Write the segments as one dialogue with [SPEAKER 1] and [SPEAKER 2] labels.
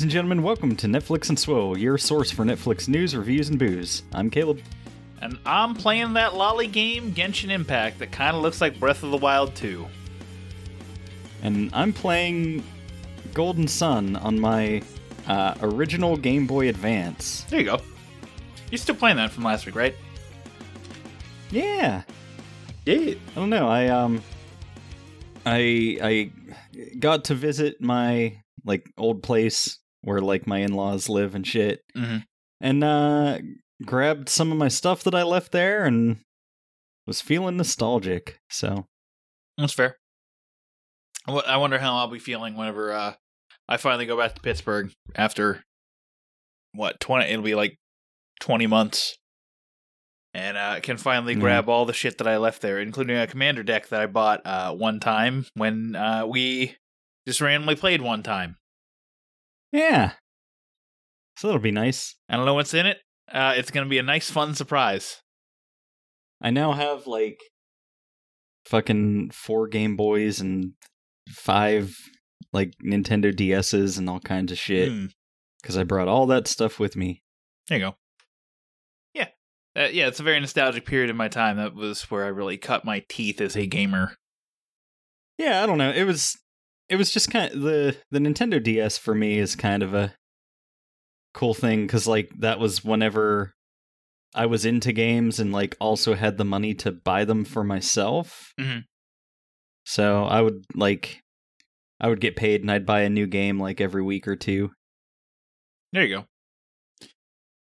[SPEAKER 1] Ladies and gentlemen. Welcome to Netflix and Swill, your source for Netflix news, reviews, and booze. I'm Caleb.
[SPEAKER 2] And I'm playing that lolly game, Genshin Impact, that kind of looks like Breath of the Wild 2.
[SPEAKER 1] And I'm playing Golden Sun on my uh, original Game Boy Advance.
[SPEAKER 2] There you go. You're still playing that from last week, right?
[SPEAKER 1] Yeah.
[SPEAKER 2] Yeah.
[SPEAKER 1] I don't know. I um, I I got to visit my like old place where like my in-laws live and shit,
[SPEAKER 2] Mhm.
[SPEAKER 1] and uh, grabbed some of my stuff that I left there and was feeling nostalgic. So
[SPEAKER 2] That's fair. I wonder how I'll be feeling whenever uh, I finally go back to Pittsburgh after what twenty? It'll be like twenty months, and uh, can finally
[SPEAKER 1] Yeah.
[SPEAKER 2] grab all the shit that I left there, including a commander deck that I bought uh, one time when uh, we just randomly played one time.
[SPEAKER 1] Yeah, so that'll be nice.
[SPEAKER 2] I don't know what's in it. Uh, it's going to be a nice, fun surprise.
[SPEAKER 1] I now have like fucking four Game Boys and five like Nintendo DSs and all kinds of shit
[SPEAKER 2] Hmm.
[SPEAKER 1] because I brought all that stuff with me.
[SPEAKER 2] There you go. Yeah. Uh, yeah, it's a very nostalgic period of my time. That was where I really cut my teeth as a gamer.
[SPEAKER 1] Yeah, I don't know. It was it was just kind of the the Nintendo DS for me is kind of a cool thing cuz like that was whenever I was into games and like also had the money to buy them for myself.
[SPEAKER 2] Mhm.
[SPEAKER 1] So I would like I would get paid and I'd buy a new game like every week or two.
[SPEAKER 2] There you go.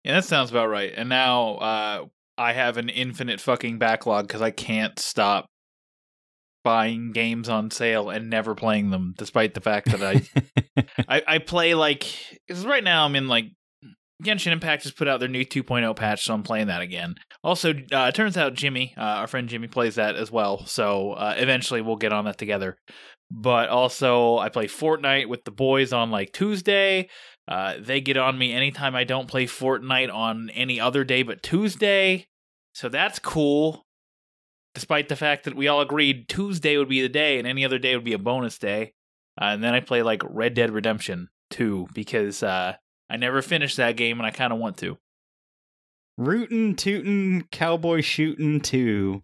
[SPEAKER 2] Yeah, that sounds about right. And now uh, I have an infinite fucking backlog because I can't stop buying games on sale and never playing them, despite the fact that I I, I play like because right now I'm in like Genshin Impact just put out their new 2.0 patch, so I'm playing that again. Also, uh, it turns out Jimmy, uh, our friend Jimmy, plays that as well. So uh, eventually we'll get on that together. But also, I play Fortnite with the boys on like Tuesday. Uh, they get on me anytime I don't play Fortnite on any other day but Tuesday. So that's cool. Despite the fact that we all agreed Tuesday would be the day and any other day would be a bonus day. Uh, and then I play like Red Dead Redemption 2 because uh, I never finished that game and I kind of want to.
[SPEAKER 1] Rootin' Tootin' Cowboy Shootin' 2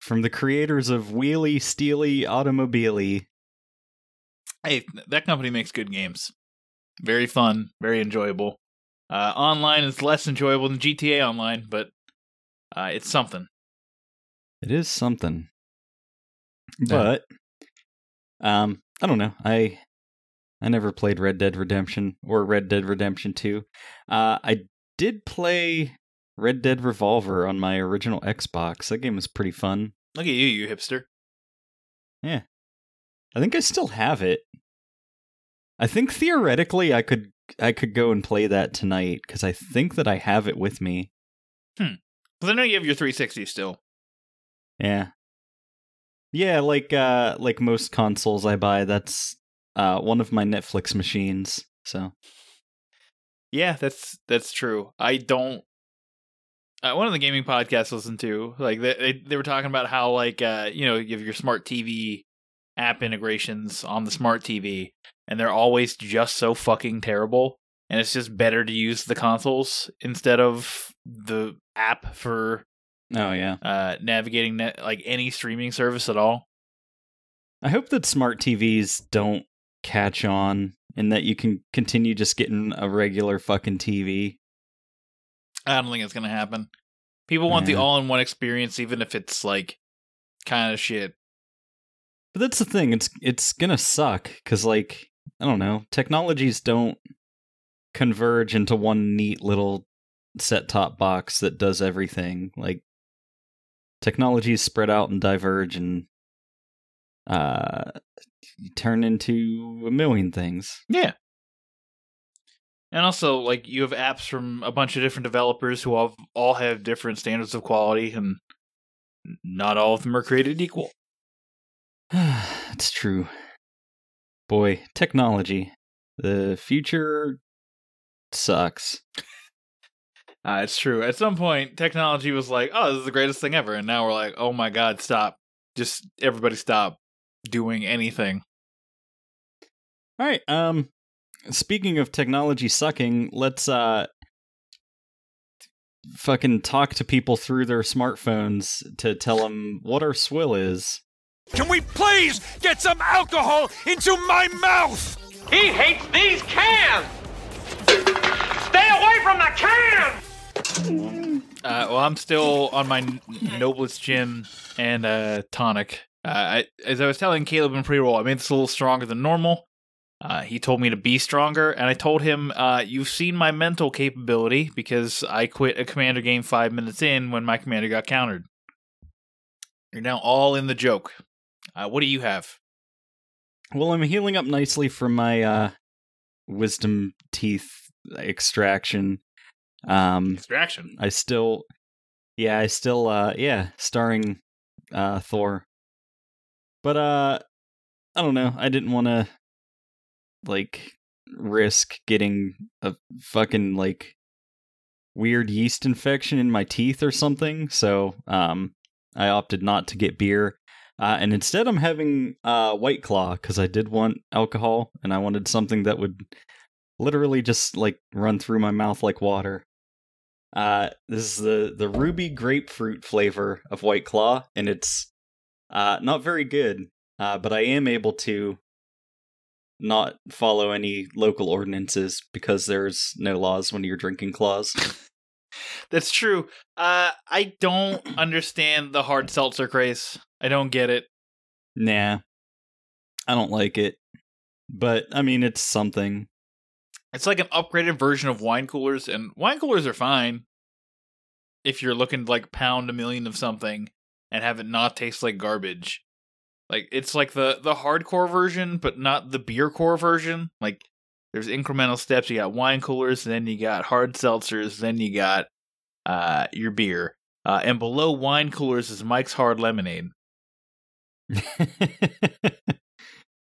[SPEAKER 1] from the creators of Wheelie Steely Automobile.
[SPEAKER 2] Hey, that company makes good games. Very fun, very enjoyable. Uh, online is less enjoyable than GTA Online, but uh, it's something.
[SPEAKER 1] It is something. But um I don't know. I I never played Red Dead Redemption or Red Dead Redemption 2. Uh I did play Red Dead Revolver on my original Xbox. That game was pretty fun.
[SPEAKER 2] Look at you, you hipster. Yeah.
[SPEAKER 1] I think I still have it. I think theoretically I could I could go and play that tonight cuz I think that I have it with me. Hmm.
[SPEAKER 2] Because I know you have your 360 still.
[SPEAKER 1] Yeah. Yeah, like uh like most consoles I buy, that's uh one of my Netflix machines. So
[SPEAKER 2] Yeah, that's that's true. I don't. Uh, one of the gaming podcasts I listened to, like they, they they were talking about how like uh you know you have your smart TV app integrations on the smart TV, and they're always just so fucking terrible, and it's just better to use the consoles instead of the app for
[SPEAKER 1] Oh yeah.
[SPEAKER 2] uh navigating net, like any streaming service at all.
[SPEAKER 1] I hope that smart TVs don't catch on and that you can continue just getting a regular fucking TV.
[SPEAKER 2] I don't think it's gonna happen. People want the all-in-one experience, even if it's like kind of shit.
[SPEAKER 1] But that's the thing, it's it's going to suck cuz like I don't know, technologies don't converge into one neat little set top box that does everything. Like technologies spread out and diverge and uh, turn into a million things.
[SPEAKER 2] Yeah. And also, like, you have apps from a bunch of different developers who all, all have different standards of quality, and not all of them are created equal.
[SPEAKER 1] it's true. Boy, technology. The future sucks.
[SPEAKER 2] Uh, it's true. At some point, technology was like, "Oh, this is the greatest thing ever," and now we're like, "Oh my god, stop! Just everybody stop doing anything."
[SPEAKER 1] All right. Um, speaking of technology sucking, let's uh, fucking talk to people through their smartphones to tell them what our swill is.
[SPEAKER 3] Can we please get some alcohol into my mouth?
[SPEAKER 4] He hates these cans! Stay away from the can!
[SPEAKER 2] Uh, well, I'm still on my noblest gin and uh, tonic. Uh, I, as I was telling Caleb in pre-roll, I made this a little stronger than normal. Uh, he told me to be stronger, and I told him, uh, "You've seen my mental capability because I quit a commander game five minutes in when my commander got countered. You're now all in the joke. Uh, what do you have?
[SPEAKER 1] Well, I'm healing up nicely from my uh, wisdom teeth extraction. Um,
[SPEAKER 2] Extraction.
[SPEAKER 1] I still, yeah, I still, uh, yeah, starring uh, Thor. But uh, I don't know. I didn't want to like risk getting a fucking like weird yeast infection in my teeth or something. So um, I opted not to get beer. Uh, and instead, I'm having uh, White Claw because I did want alcohol and I wanted something that would literally just like run through my mouth like water. Uh, this is the the ruby grapefruit flavor of White Claw, and it's uh, not very good. Uh, but I am able to not follow any local ordinances because there's no laws when you're drinking claws.
[SPEAKER 2] That's true. Uh, I don't understand the hard seltzer craze. I don't get it.
[SPEAKER 1] nah, I don't like it. But I mean, it's something.
[SPEAKER 2] It's like an upgraded version of wine coolers, and wine coolers are fine if you're looking to like pound a million of something and have it not taste like garbage. Like it's like the the hardcore version, but not the beer core version. Like there's incremental steps. You got wine coolers, then you got hard seltzers, then you got uh your beer. Uh, and below wine coolers is Mike's Hard Lemonade.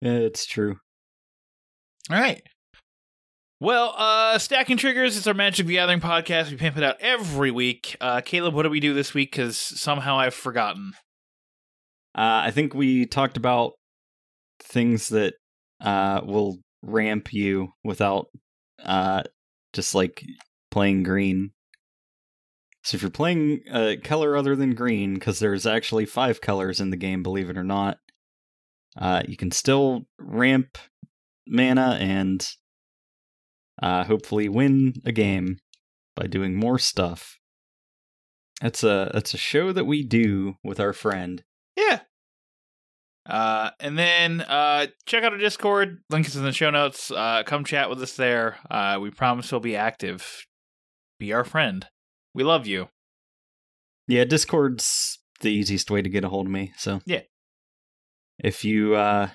[SPEAKER 1] it's true.
[SPEAKER 2] All right. Well, uh, Stacking Triggers is our Magic the Gathering podcast. We pimp it out every week. Uh, Caleb, what do we do this week? Because somehow I've forgotten.
[SPEAKER 1] Uh, I think we talked about things that uh, will ramp you without uh, just like playing green. So if you're playing a color other than green, because there's actually five colors in the game, believe it or not, uh, you can still ramp mana and uh, hopefully win a game by doing more stuff. That's a that's a show that we do with our friend.
[SPEAKER 2] Yeah. Uh, and then uh, check out our Discord. Link is in the show notes. Uh, come chat with us there. Uh, we promise we'll be active. Be our friend. We love you.
[SPEAKER 1] Yeah, Discord's the easiest way to get a hold of me. So
[SPEAKER 2] Yeah.
[SPEAKER 1] if you uh,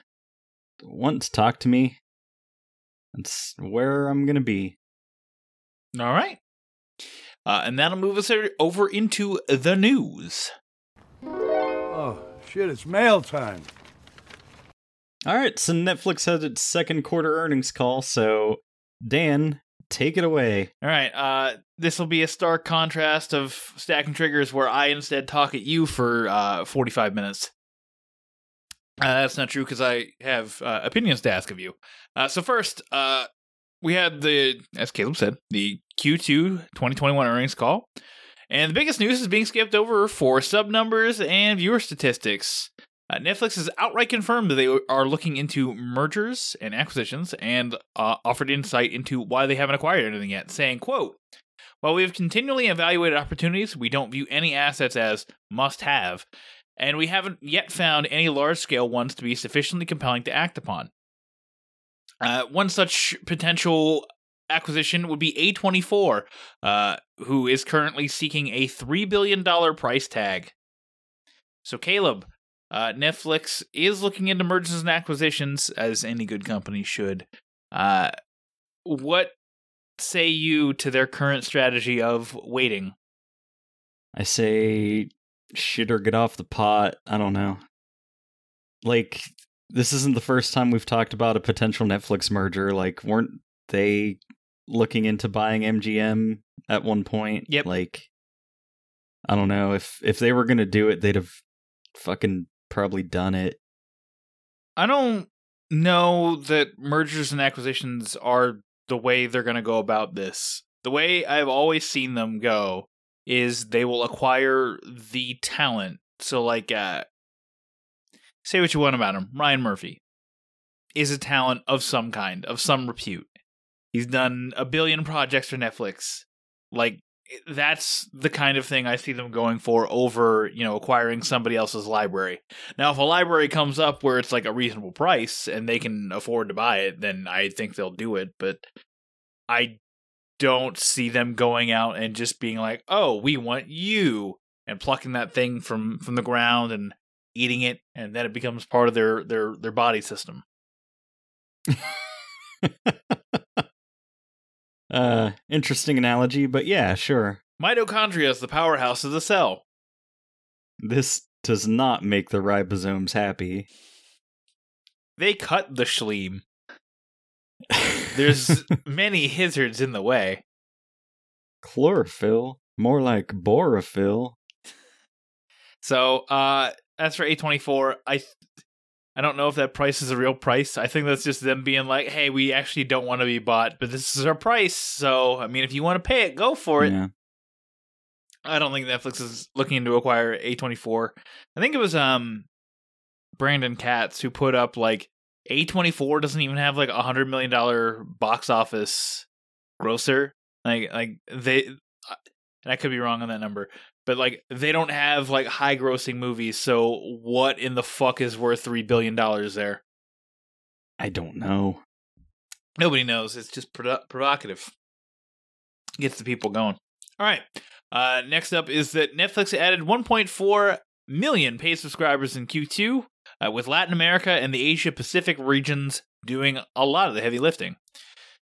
[SPEAKER 1] want to talk to me, that's where I'm gonna be.
[SPEAKER 2] All right. Uh, and that'll move us over into the news.
[SPEAKER 5] Oh, shit, it's mail time.
[SPEAKER 1] All right, so Netflix had its second quarter earnings call. So Dan, take it away.
[SPEAKER 2] All right. Uh, this will be a stark contrast of stacking triggers, where I instead talk at you for uh, forty-five minutes. Uh, that's not true because I have uh, opinions to ask of you. Uh, so first, uh, we had the, as Caleb said, the Q2 2021 earnings call, and the biggest news is being skipped over for sub numbers and viewer statistics. Uh, Netflix has outright confirmed that they are looking into mergers and acquisitions and uh, offered insight into why they haven't acquired anything yet, saying, quote, while we have continually evaluated opportunities, we don't view any assets as must have, and we haven't yet found any large scale ones to be sufficiently compelling to act upon. Uh, one such potential acquisition would be A24, uh, who is currently seeking a $3 billion price tag. So, Caleb, Uh, Netflix is looking into mergers and acquisitions, as any good company should. Uh, what say you to their current strategy of waiting?
[SPEAKER 1] I say shit or get off the pot. I don't know. Like this isn't the first time we've talked about a potential Netflix merger. Like weren't they looking into buying MGM at one point?
[SPEAKER 2] Yep.
[SPEAKER 1] Like I don't know if if they were going to do it they'd have fucking probably done it.
[SPEAKER 2] I don't know that mergers and acquisitions are the way they're going to go about this. The way I've always seen them go is they will acquire the talent. So, like, uh, say what you want about him. Ryan Murphy is a talent of some kind, of some repute. He's done a billion projects for Netflix. Like, that's the kind of thing I see them going for over, you know, acquiring somebody else's library. Now, if a library comes up where it's like a reasonable price and they can afford to buy it, then I think they'll do it. But I don't see them going out and just being like, "Oh, we want you," and plucking that thing from from the ground and eating it, and then it becomes part of their their their body system.
[SPEAKER 1] uh interesting analogy, but yeah, sure.
[SPEAKER 2] Mitochondria is the powerhouse of the cell.
[SPEAKER 1] This does not make the ribosomes happy.
[SPEAKER 2] They cut the schleem. There's many hazards in the way.
[SPEAKER 1] chlorophyll, more like borophyll.
[SPEAKER 2] So, uh, as for A24, I I don't know if that price is a real price. I think that's just them being like, "Hey, we actually don't want to be bought, but this is our price." So, I mean, if you want to pay it, go for it.
[SPEAKER 1] Yeah.
[SPEAKER 2] I don't think Netflix is looking to acquire A24. I think it was um Brandon Katz who put up like A24 doesn't even have like a hundred million dollar box office grosser. Like like they and I could be wrong on that number, but like they don't have like high grossing movies. So what in the fuck is worth three billion dollars there?
[SPEAKER 1] I don't know.
[SPEAKER 2] Nobody knows. It's just produ- provocative. Gets the people going. All right. Uh, next up is that Netflix added 1.4 million paid subscribers in Q2, uh, with Latin America and the Asia Pacific regions doing a lot of the heavy lifting.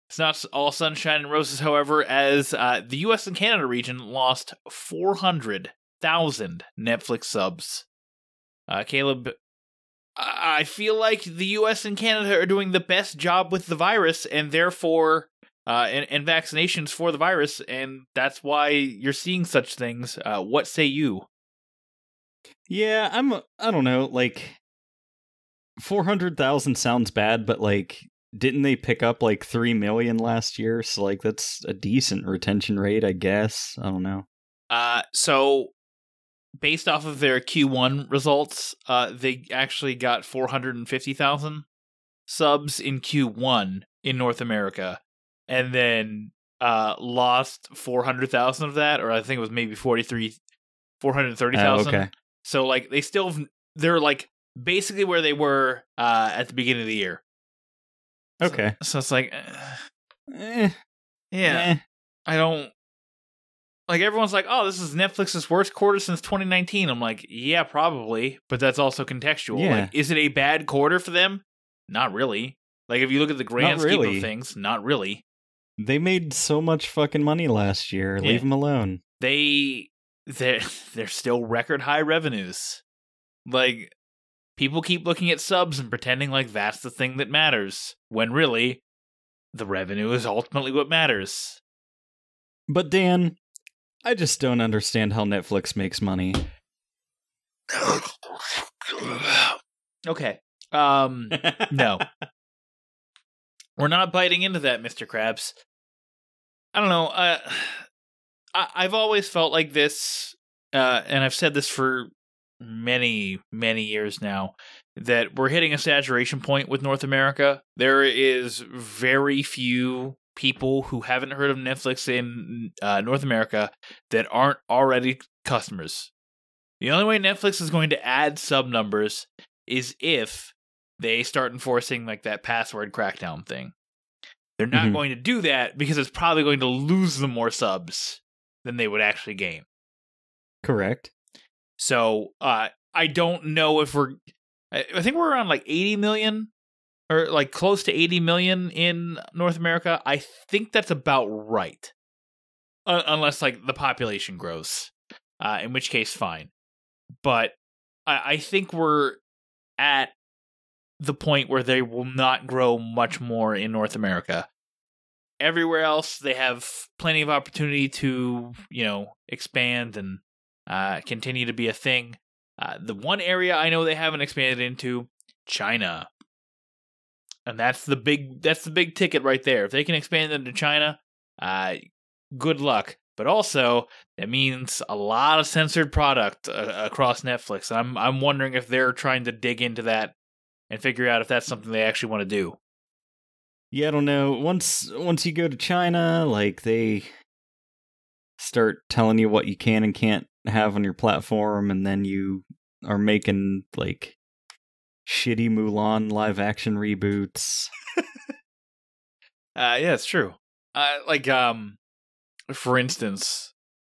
[SPEAKER 2] It's not all sunshine and roses, however, as uh, the US and Canada region lost 400,000 Netflix subs. Uh, Caleb, I I feel like the US and Canada are doing the best job with the virus, and therefore, uh, and, and vaccinations for the virus, and that's why you're seeing such things. Uh, what say you?
[SPEAKER 1] Yeah, I'm. I don't know. Like, four hundred thousand sounds bad, but like, didn't they pick up like three million last year? So like, that's a decent retention rate, I guess. I don't know.
[SPEAKER 2] Uh, so based off of their Q1 results, uh, they actually got 450,000 subs in Q1 in North America, and then uh, lost 400,000 of that, or I think it was maybe 43, 430,000.
[SPEAKER 1] Oh, okay.
[SPEAKER 2] So like they still they're like basically where they were uh, at the beginning of the year. So-
[SPEAKER 1] Okay.
[SPEAKER 2] So, it's like, uh,
[SPEAKER 1] Eh,
[SPEAKER 2] yeah,
[SPEAKER 1] eh.
[SPEAKER 2] I don't like everyone's like, "Oh, this is Netflix's worst quarter since 2019." I'm like, "Yeah, probably, but that's also contextual.
[SPEAKER 1] Yeah.
[SPEAKER 2] Like, is it a bad quarter for them? Not really. Like if you look at the grand
[SPEAKER 1] Not
[SPEAKER 2] scheme
[SPEAKER 1] really.
[SPEAKER 2] of things, not really.
[SPEAKER 1] They made so much fucking money last year.
[SPEAKER 2] Yeah.
[SPEAKER 1] Leave them alone.
[SPEAKER 2] They they they're still record high revenues. Like people keep looking at subs and pretending like that's the thing that matters, when really the revenue is ultimately what matters.
[SPEAKER 1] But Dan, I just don't understand how Netflix makes money.
[SPEAKER 2] Okay. Um no. We're not biting into that, Mr. Krabs. I don't know. Uh, I, I've always felt like this, uh, and I've said this for many, many years now, that we're hitting a saturation point with North America. There is very few people who haven't heard of Netflix in uh, North America that aren't already customers. The only way Netflix is going to add sub numbers is if they start enforcing like that password crackdown thing. They're not
[SPEAKER 1] Mhm.
[SPEAKER 2] going to do that because it's probably going to lose them more subs than they would actually gain.
[SPEAKER 1] Correct.
[SPEAKER 2] So uh, I don't know if we're. I I think we're around like 80 million or like close to 80 million in North America. I think that's about right. Uh, unless like the population grows, uh, in which case, fine. But I, I think we're at the point where they will not grow much more in North America. Everywhere else, they have plenty of opportunity to, you know, expand and uh, continue to be a thing. Uh, the one area I know they haven't expanded into, China, and that's the big that's the big ticket right there. If they can expand into China, uh, good luck. But also, that means a lot of censored product uh, across Netflix. I'm I'm wondering if they're trying to dig into that and figure out if that's something they actually want to do.
[SPEAKER 1] Yeah, I don't know. Once once you go to China, like they start telling you what you can and can't have on your platform, and then you are making like shitty Mulan live action reboots.
[SPEAKER 2] Uh, yeah, it's true. Uh, like, um, for instance,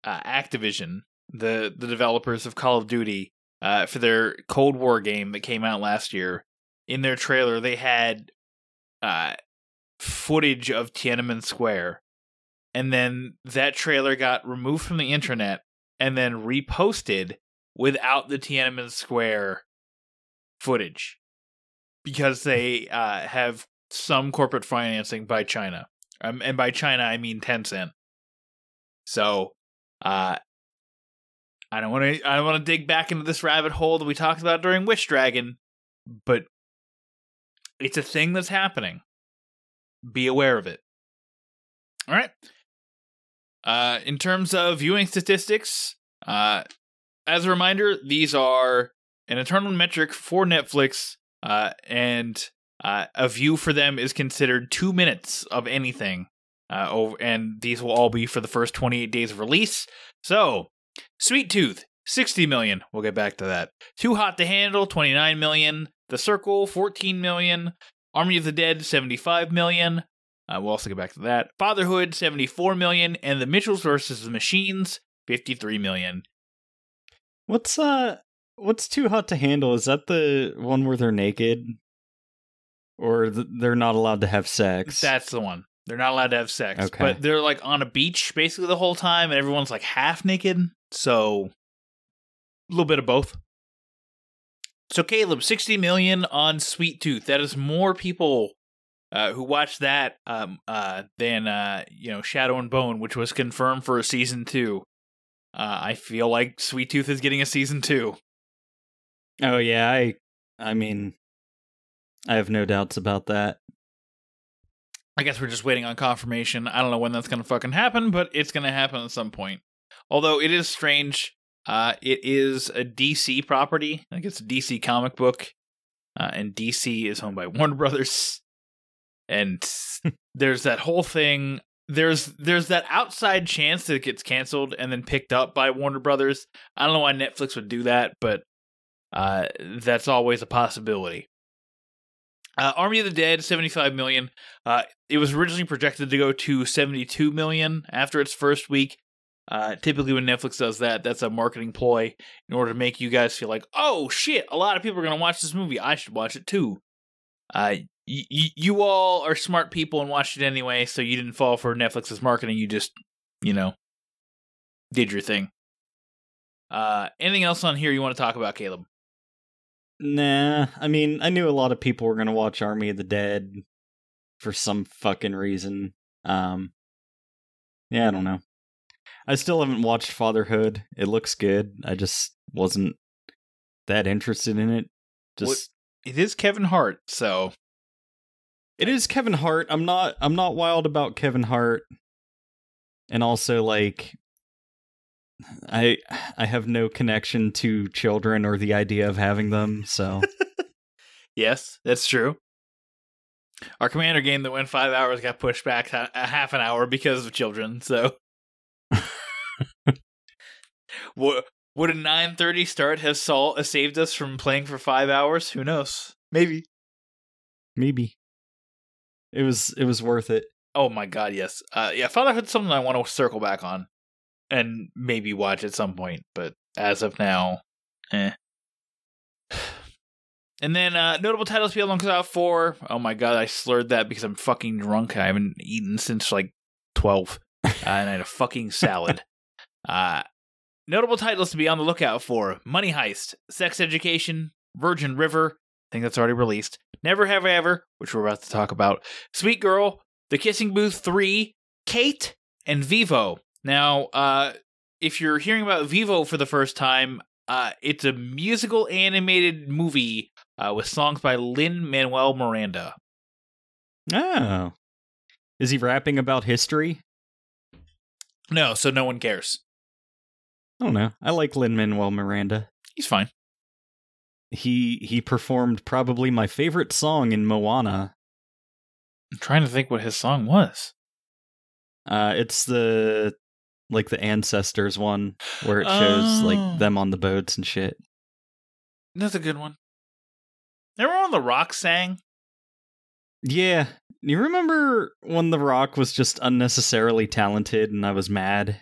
[SPEAKER 2] uh, Activision, the the developers of Call of Duty, uh, for their Cold War game that came out last year, in their trailer they had uh footage of Tiananmen Square, and then that trailer got removed from the internet and then reposted without the Tiananmen Square footage because they uh, have some corporate financing by China. Um, and by China, I mean Tencent. So, uh, I don't want to. I don't want to dig back into this rabbit hole that we talked about during Wish Dragon, but it's a thing that's happening. Be aware of it. All right. Uh, in terms of viewing statistics, uh, as a reminder, these are an internal metric for Netflix, uh, and uh, a view for them is considered two minutes of anything. Uh, over, and these will all be for the first 28 days of release. So, Sweet Tooth, 60 million. We'll get back to that. Too Hot to Handle, 29 million. The Circle, 14 million. Army of the Dead, 75 million. Uh, we'll also get back to that. Fatherhood, 74 million. And The Mitchells versus the Machines, 53 million.
[SPEAKER 1] What's uh what's too hot to handle? Is that the one where they're naked? Or th- they're not allowed to have sex?
[SPEAKER 2] That's the one. They're not allowed to have sex.
[SPEAKER 1] Okay.
[SPEAKER 2] But they're like on a beach basically the whole time, and everyone's like half naked. So a little bit of both. So Caleb, sixty million on Sweet Tooth. That is more people uh, who watched that um, uh, than uh, you know Shadow and Bone, which was confirmed for a season two. Uh, I feel like Sweet Tooth is getting a season two.
[SPEAKER 1] Oh yeah, I I mean I have no doubts about that.
[SPEAKER 2] I guess we're just waiting on confirmation. I don't know when that's going to fucking happen, but it's going to happen at some point. Although it is strange, uh, it is a DC property. Like it's a DC comic book, uh, and DC is owned by Warner Brothers. And there's that whole thing. There's there's that outside chance that it gets canceled and then picked up by Warner Brothers. I don't know why Netflix would do that, but uh, that's always a possibility. Uh, Army of the Dead, 75 million. Uh, it was originally projected to go to 72 million after its first week. Uh, typically, when Netflix does that, that's a marketing ploy in order to make you guys feel like, oh shit, a lot of people are going to watch this movie. I should watch it too. Uh, y- y- you all are smart people and watched it anyway, so you didn't fall for Netflix's marketing. You just, you know, did your thing. Uh, anything else on here you want to talk about, Caleb?
[SPEAKER 1] Nah, I mean, I knew a lot of people were going to watch Army of the Dead for some fucking reason. Um Yeah, I don't know. I still haven't watched Fatherhood. It looks good. I just wasn't that interested in it. Just
[SPEAKER 2] It is Kevin Hart, so
[SPEAKER 1] It is Kevin Hart. I'm not I'm not wild about Kevin Hart. And also like I I have no connection to children or the idea of having them, so
[SPEAKER 2] Yes, that's true. Our commander game that went five hours got pushed back a half an hour because of children. So, would would a nine thirty start have sol- uh, saved us from playing for five hours? Who knows? Maybe.
[SPEAKER 1] maybe. It was it was worth it.
[SPEAKER 2] Oh my god, yes. Uh, yeah, Fatherhood's something I want to circle back on and maybe watch at some point. But as of now, eh. And then uh, notable titles to be alongside out for. Oh my god, I slurred that because I'm fucking drunk. I haven't eaten since like twelve, uh, and I had a fucking salad. Uh, notable titles to be on the lookout for: Money Heist, Sex Education, Virgin River. I think that's already released. Never Have I Ever, which we're about to talk about. Sweet Girl, The Kissing Booth Three, Kate, and Vivo. Now, uh, if you're hearing about Vivo for the first time, uh, it's a musical animated movie uh, with songs by Lin Manuel Miranda.
[SPEAKER 1] Oh. Is he rapping about history?
[SPEAKER 2] No, so no one cares.
[SPEAKER 1] I don't know. I like Lin Manuel Miranda.
[SPEAKER 2] He's fine.
[SPEAKER 1] He he performed probably my favorite song in Moana.
[SPEAKER 2] I'm trying to think what his song was.
[SPEAKER 1] Uh it's the like the ancestors one where it shows
[SPEAKER 2] Oh.
[SPEAKER 1] like them on the boats and shit.
[SPEAKER 2] That's a good one. Remember when The Rock sang?
[SPEAKER 1] Yeah. You remember when The Rock was just unnecessarily talented and I was mad?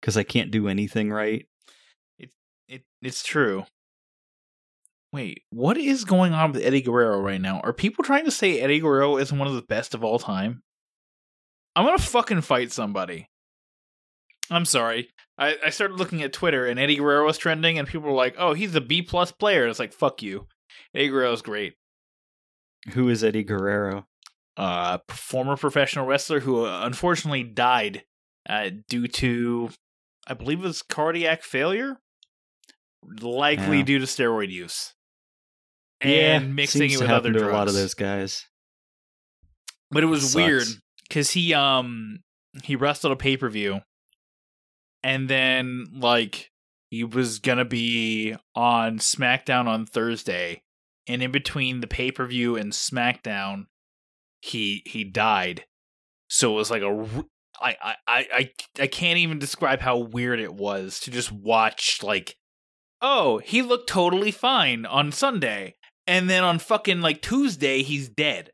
[SPEAKER 1] Because I can't do anything right.
[SPEAKER 2] It it's true. Wait, what is going on with Eddie Guerrero right now? Are people trying to say Eddie Guerrero is one of the best of all time? I'm gonna fucking fight somebody. I'm sorry. I, I started looking at Twitter and Eddie Guerrero was trending, and people were like, "Oh, he's a B plus player." It's like, "Fuck you." Eddie Guerrero's great.
[SPEAKER 1] Who is Eddie Guerrero?
[SPEAKER 2] Uh, former professional wrestler who uh, unfortunately died uh, due to, I believe, it was cardiac failure, likely
[SPEAKER 1] Yeah.
[SPEAKER 2] due to steroid use.
[SPEAKER 1] Yeah,
[SPEAKER 2] and mixing
[SPEAKER 1] seems
[SPEAKER 2] it
[SPEAKER 1] to
[SPEAKER 2] with other drugs.
[SPEAKER 1] a lot of those guys.
[SPEAKER 2] But it was weird because he um he wrestled a pay per view, and then like he was gonna be on SmackDown on Thursday, and in between the pay per view and SmackDown, he he died. So it was like a I I I I can't even describe how weird it was to just watch like oh he looked totally fine on Sunday, and then on fucking like Tuesday he's dead.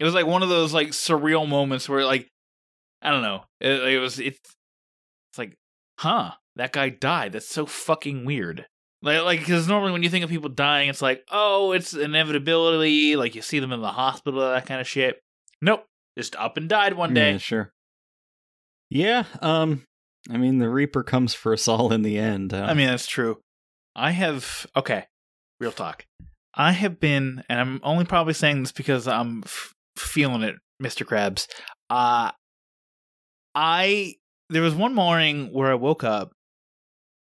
[SPEAKER 2] It was like one of those like surreal moments where like I don't know. It, it was it's it's like, huh, that guy died. That's so fucking weird. Like like because normally when you think of people dying, it's like, oh, it's inevitability. Like you see them in the hospital, that kind of shit. Nope, just up and died one day.
[SPEAKER 1] Yeah, sure. Yeah, um I mean the Reaper comes for us all in the end. Uh,
[SPEAKER 2] I mean, that's true. I have okay, real talk. I have been, and I'm only probably saying this because I'm f- feeling it, Mister Krabs. Uh I there was one morning where I woke up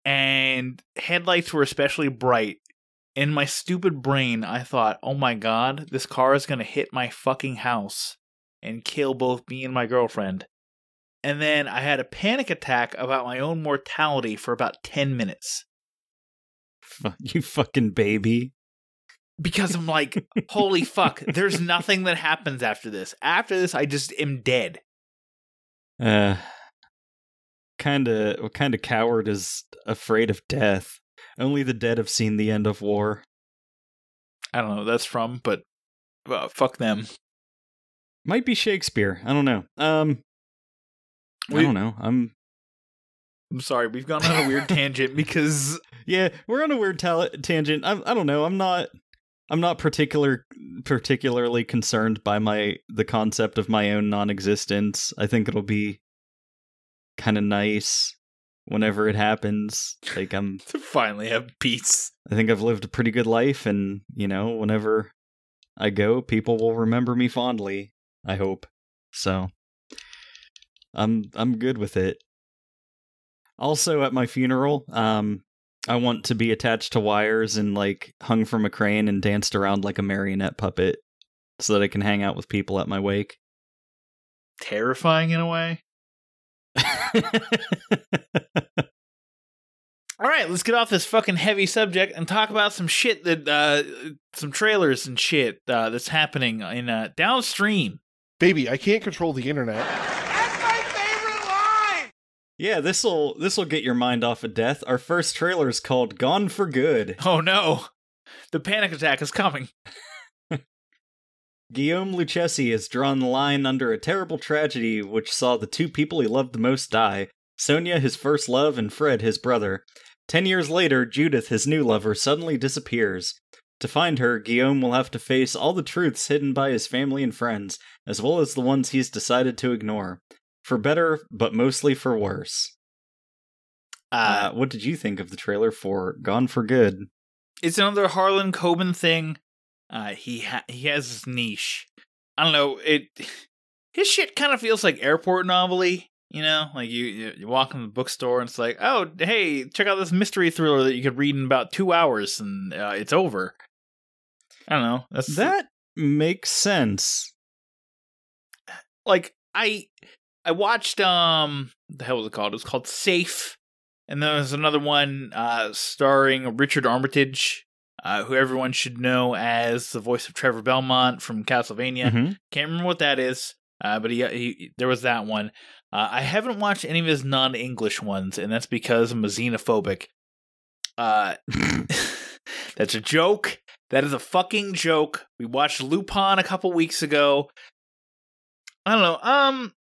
[SPEAKER 2] and headlights were especially bright. In my stupid brain, I thought, "Oh my god, this car is gonna hit my fucking house and kill both me and my girlfriend." And then I had a panic attack about my own mortality for about 10 minutes.
[SPEAKER 1] you fucking baby.
[SPEAKER 2] Because I'm like, holy fuck, there's nothing that happens after this. After this, I just am dead.
[SPEAKER 1] Uh kind of what kind of coward is afraid of death? Only the dead have seen the end of war.
[SPEAKER 2] I don't know what that's from, but fuck them.
[SPEAKER 1] Might be Shakespeare. I don't know. Um I don't know. I'm
[SPEAKER 2] I'm sorry, we've gone on a weird tangent because
[SPEAKER 1] yeah, we're on a weird tal- tangent. I I don't know. I'm not I'm not particular particularly concerned by my the concept of my own non-existence. I think it'll be kind of nice whenever it happens. Like I'm
[SPEAKER 2] to finally have peace.
[SPEAKER 1] I think I've lived a pretty good life and, you know, whenever I go, people will remember me fondly, I hope. So I'm I'm good with it. Also at my funeral, um I want to be attached to wires and like hung from a crane and danced around like a marionette puppet so that I can hang out with people at my wake.
[SPEAKER 2] Terrifying in a way. All right, let's get off this fucking heavy subject and talk about some shit that, uh, some trailers and shit uh, that's happening in uh, downstream.
[SPEAKER 6] Baby, I can't control the internet.
[SPEAKER 3] That's my favorite line!
[SPEAKER 1] Yeah, this'll this'll get your mind off of death. Our first trailer is called Gone for Good.
[SPEAKER 2] Oh no, the panic attack is coming.
[SPEAKER 1] Guillaume Lucchesi has drawn the line under a terrible tragedy which saw the two people he loved the most die Sonia, his first love, and Fred, his brother. Ten years later, Judith, his new lover, suddenly disappears. To find her, Guillaume will have to face all the truths hidden by his family and friends, as well as the ones he's decided to ignore. For better, but mostly for worse. Uh, what did you think of the trailer for Gone for Good?
[SPEAKER 2] it's another Harlan Coben thing. Uh, he ha- he has his niche. I don't know. It his shit kind of feels like airport novelty. You know, like you you, walk in the bookstore and it's like, oh, hey, check out this mystery thriller that you could read in about two hours and uh, it's over. I don't know. That's
[SPEAKER 1] That makes sense.
[SPEAKER 2] like I I watched um the hell was it called? It was called Safe, and there was another one uh starring Richard Armitage, uh, who everyone should know as the voice of Trevor Belmont from Castlevania.
[SPEAKER 1] Mhm.
[SPEAKER 2] Can't remember what that is, uh, but he, he there was that one. Uh, I haven't watched any of his non-English ones, and that's because I'm a xenophobic. Uh, that's a joke. That is a fucking joke. We watched Lupin a couple weeks ago. I don't know. Um,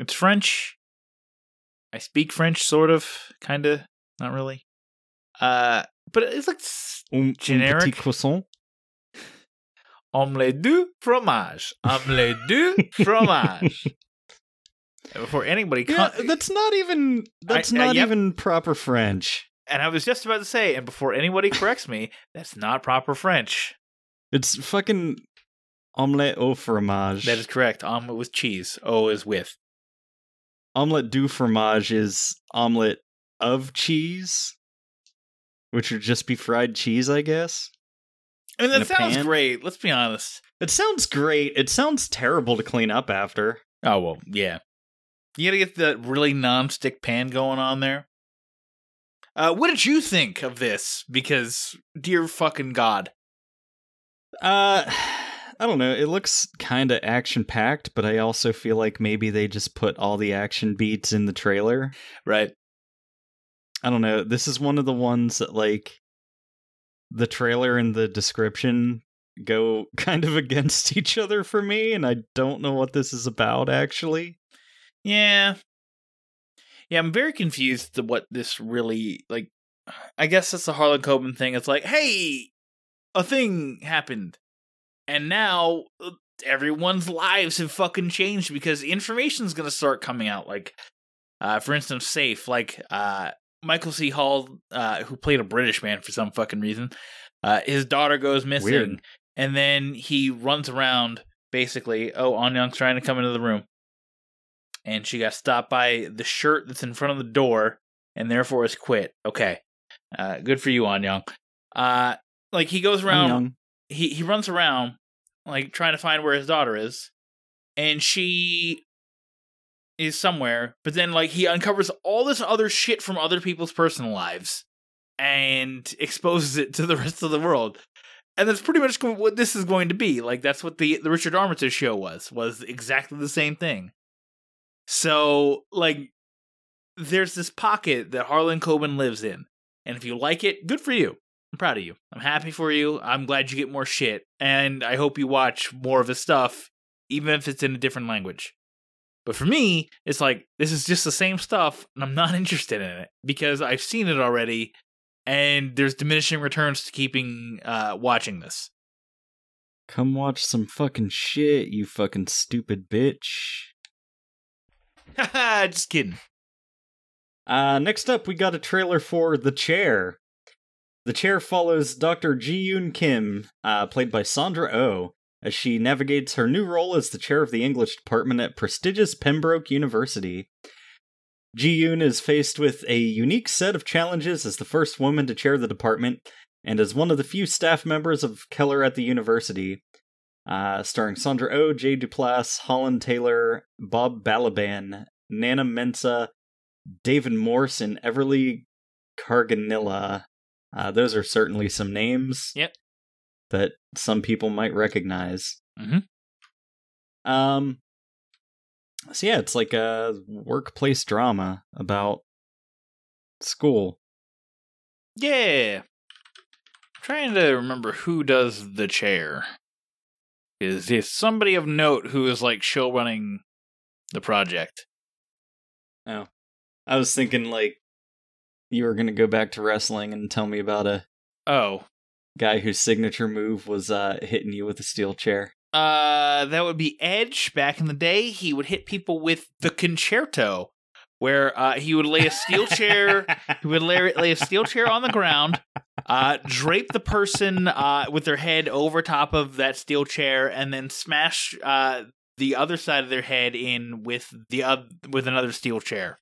[SPEAKER 2] it's French. I speak French, sort of, kind of, not really. Uh, but it's like
[SPEAKER 1] Un, un
[SPEAKER 2] Generic?
[SPEAKER 1] petit croissant.
[SPEAKER 2] omelette du fromage, omelette du fromage. Before anybody,
[SPEAKER 1] Yeah, that's not even that's
[SPEAKER 2] I- uh,
[SPEAKER 1] not
[SPEAKER 2] yep.
[SPEAKER 1] even proper French.
[SPEAKER 2] and I was just about to say, and before anybody corrects me, that's not proper French.
[SPEAKER 1] It's fucking omelette au fromage.
[SPEAKER 2] That is correct. Omelet with cheese. O is with.
[SPEAKER 1] Omelette du fromage is omelette of cheese, which would just be fried cheese, I guess.
[SPEAKER 2] I mean, that sounds
[SPEAKER 1] pan?
[SPEAKER 2] great. Let's be honest.
[SPEAKER 1] It sounds great. It sounds terrible to clean up after.
[SPEAKER 2] Oh well, yeah. You gotta get that really non-stick pan going on there. Uh, what did you think of this? Because, dear fucking god,
[SPEAKER 1] Uh, I don't know. It looks kind of action packed, but I also feel like maybe they just put all the action beats in the trailer.
[SPEAKER 2] right?
[SPEAKER 1] I don't know. This is one of the ones that like the trailer and the description go kind of against each other for me, and I don't know what this is about actually.
[SPEAKER 2] Yeah. Yeah, I'm very confused to what this really like. I guess that's the Harlan Coben thing. It's like, hey, a thing happened, and now uh, everyone's lives have fucking changed because information's gonna start coming out. Like, uh, for instance, safe. Like, uh, Michael C. Hall, uh, who played a British man for some fucking reason, uh, his daughter goes missing,
[SPEAKER 1] Weird.
[SPEAKER 2] and then he runs around. Basically, oh, Anyang's trying to come into the room and she got stopped by the shirt that's in front of the door and therefore has quit. Okay. Uh, good for you, Anyang. Uh, like he goes around, he, he runs around, like trying to find where his daughter is, and she is somewhere, but then like he uncovers all this other shit from other people's personal lives and exposes it to the rest of the world. And that's pretty much what this is going to be. Like that's what the the Richard Armitage show was was exactly the same thing. So, like, there's this pocket that Harlan Coben lives in. And if you like it, good for you. I'm proud of you. I'm happy for you. I'm glad you get more shit. And I hope you watch more of his stuff, even if it's in a different language. But for me, it's like, this is just the same stuff, and I'm not interested in it because I've seen it already, and there's diminishing returns to keeping uh, watching this.
[SPEAKER 1] Come watch some fucking shit, you fucking stupid bitch.
[SPEAKER 2] Haha, just kidding.
[SPEAKER 1] Uh, next up, we got a trailer for The Chair. The Chair follows Dr. Ji Yoon Kim, uh, played by Sandra Oh, as she navigates her new role as the chair of the English department at prestigious Pembroke University. Ji Yoon is faced with a unique set of challenges as the first woman to chair the department and as one of the few staff members of Keller at the university. Uh, starring Sandra Oh, Jay Duplass, Holland Taylor, Bob Balaban, Nana Mensah, David Morse, and Everly Carganilla. Uh, those are certainly some names.
[SPEAKER 2] Yep.
[SPEAKER 1] That some people might recognize.
[SPEAKER 2] Mhm.
[SPEAKER 1] Um. So yeah, it's like a workplace drama about school.
[SPEAKER 2] Yeah. I'm trying to remember who does the chair. Is there somebody of note who is like show running the project?
[SPEAKER 1] Oh, I was thinking like you were going to go back to wrestling and tell me about a
[SPEAKER 2] Oh,
[SPEAKER 1] guy whose signature move was uh, hitting you with a steel chair.
[SPEAKER 2] Uh, that would be Edge. Back in the day, he would hit people with the Con-Chair-To, where uh, he would lay a steel chair. he would lay, lay a steel chair on the ground, uh, drape the person uh, with their head over top of that steel chair, and then smash uh, the other side of their head in with the uh, with another steel chair.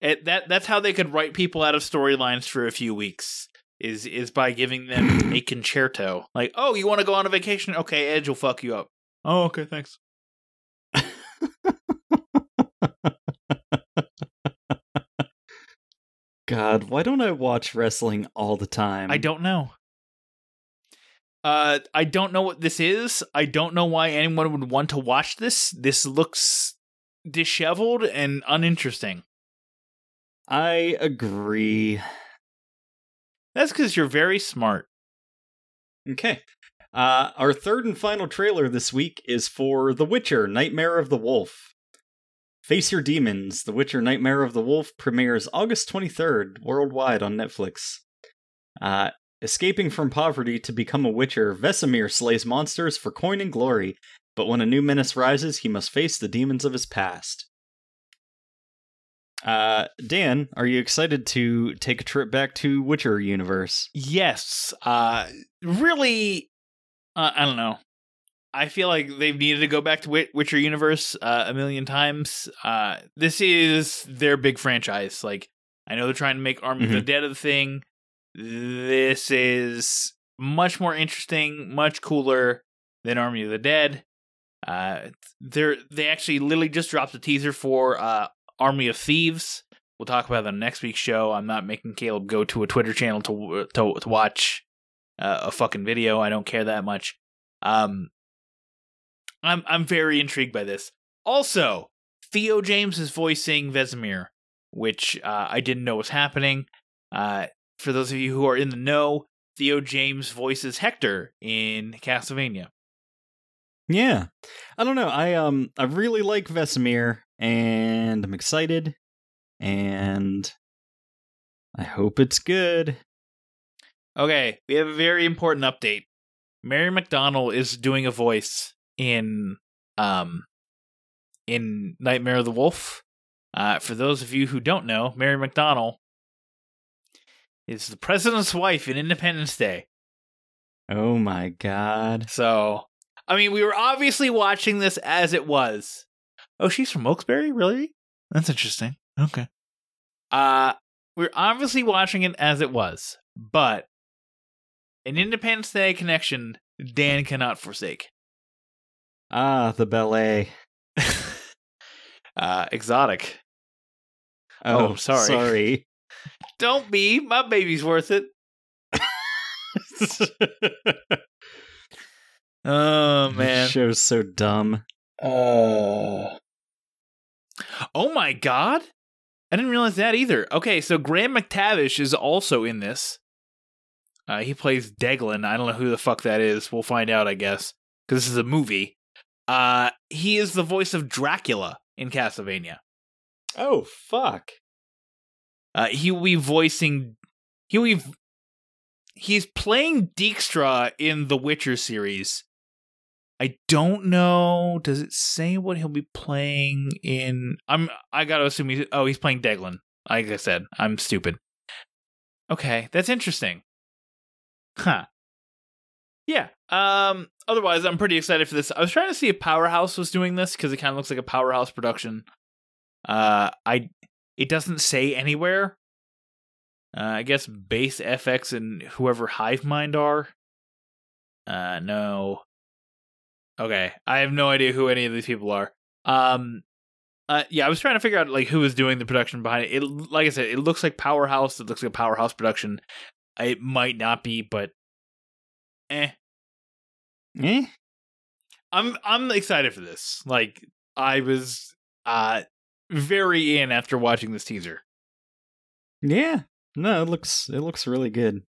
[SPEAKER 2] It, that that's how they could write people out of storylines for a few weeks is is by giving them a Con-Chair-To. Like, oh, you want to go on a vacation? Okay, Edge will fuck you up. Oh, okay, thanks.
[SPEAKER 1] God, why don't I watch wrestling all the time?
[SPEAKER 2] I don't know. Uh, I don't know what this is. I don't know why anyone would want to watch this. This looks disheveled and uninteresting.
[SPEAKER 1] I agree.
[SPEAKER 2] That's because you're very smart.
[SPEAKER 1] Okay. Uh, our third and final trailer this week is for The Witcher Nightmare of the Wolf. Face Your Demons The Witcher Nightmare of the Wolf premieres August 23rd worldwide on Netflix. Uh, escaping from poverty to become a Witcher, Vesemir slays monsters for coin and glory, but when a new menace rises, he must face the demons of his past. Uh, Dan, are you excited to take a trip back to Witcher universe?
[SPEAKER 2] Yes. Uh, really, uh, I don't know. I feel like they've needed to go back to Wit- Witcher universe uh, a million times. Uh, this is their big franchise. Like, I know they're trying to make Army of the Dead a thing. This is much more interesting, much cooler than Army of the Dead. Uh, they're they actually literally just dropped a teaser for uh, Army of Thieves. We'll talk about that on next week's show. I'm not making Caleb go to a Twitter channel to to, to watch uh, a fucking video. I don't care that much. Um, I'm I'm very intrigued by this. Also, Theo James is voicing Vesemir, which uh, I didn't know was happening. Uh, for those of you who are in the know, Theo James voices Hector in Castlevania.
[SPEAKER 1] Yeah. I don't know. I um I really like Vesemir and I'm excited and I hope it's good.
[SPEAKER 2] Okay, we have a very important update. Mary McDonnell is doing a voice in um in Nightmare of the Wolf. Uh, for those of you who don't know, Mary McDonnell is the president's wife in Independence Day.
[SPEAKER 1] Oh my god.
[SPEAKER 2] So, I mean, we were obviously watching this as it was. Oh, she's from Wilkes-Barre, really? That's interesting. Okay. Uh, we're obviously watching it as it was, but an Independence Day connection Dan cannot forsake.
[SPEAKER 1] Ah, the ballet.
[SPEAKER 2] uh, exotic.
[SPEAKER 1] Oh,
[SPEAKER 2] Oh, sorry.
[SPEAKER 1] Sorry.
[SPEAKER 2] Don't be. My baby's worth it. Oh man.
[SPEAKER 1] This show's so dumb.
[SPEAKER 2] Oh my god. I didn't realize that either. Okay, so Graham McTavish is also in this. Uh, he plays Deglan. I don't know who the fuck that is. We'll find out, I guess, because this is a movie. Uh, he is the voice of Dracula in Castlevania.
[SPEAKER 1] Oh fuck.
[SPEAKER 2] Uh, he will be voicing. He will be. He's playing Dijkstra in the Witcher series. I don't know. Does it say what he'll be playing in? I'm. I gotta assume he's. Oh, he's playing Deglan. Like I said, I'm stupid. Okay, that's interesting. Huh. Yeah. Um. Otherwise, I'm pretty excited for this. I was trying to see if Powerhouse was doing this because it kind of looks like a Powerhouse production. Uh, I. It doesn't say anywhere. Uh, I guess Base FX and whoever Hive Mind are. Uh, no. Okay, I have no idea who any of these people are. Um, uh, yeah, I was trying to figure out like who was doing the production behind it. It, like I said, it looks like Powerhouse. It looks like a Powerhouse production. It might not be, but eh.
[SPEAKER 1] Eh?
[SPEAKER 2] I'm I'm excited for this. Like I was uh very in after watching this teaser.
[SPEAKER 1] Yeah. No, it looks it looks really good.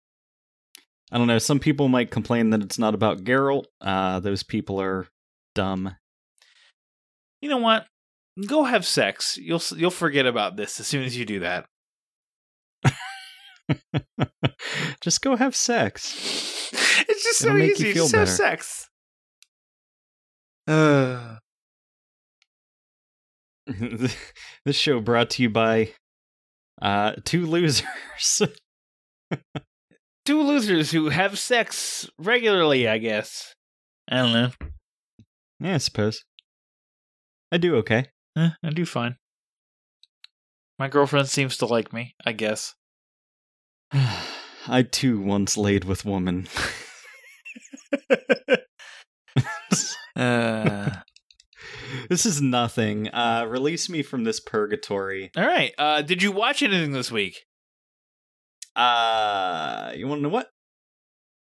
[SPEAKER 1] I don't know. Some people might complain that it's not about Geralt. Uh, those people are dumb.
[SPEAKER 2] You know what? Go have sex. You'll you'll forget about this as soon as you do that.
[SPEAKER 1] just go have sex.
[SPEAKER 2] It's just
[SPEAKER 1] It'll
[SPEAKER 2] so
[SPEAKER 1] you
[SPEAKER 2] easy.
[SPEAKER 1] feel
[SPEAKER 2] Just have sex. Uh,
[SPEAKER 1] this show brought to you by uh two losers.
[SPEAKER 2] two losers who have sex regularly, I guess. I don't know.
[SPEAKER 1] yeah, I suppose. I do okay.
[SPEAKER 2] Eh, I do fine. My girlfriend seems to like me, I guess.
[SPEAKER 1] I too once laid with woman.
[SPEAKER 2] Uh,
[SPEAKER 1] this is nothing. Uh release me from this purgatory.
[SPEAKER 2] all right. Uh, did you watch anything this week?
[SPEAKER 1] Uh you wanna know what?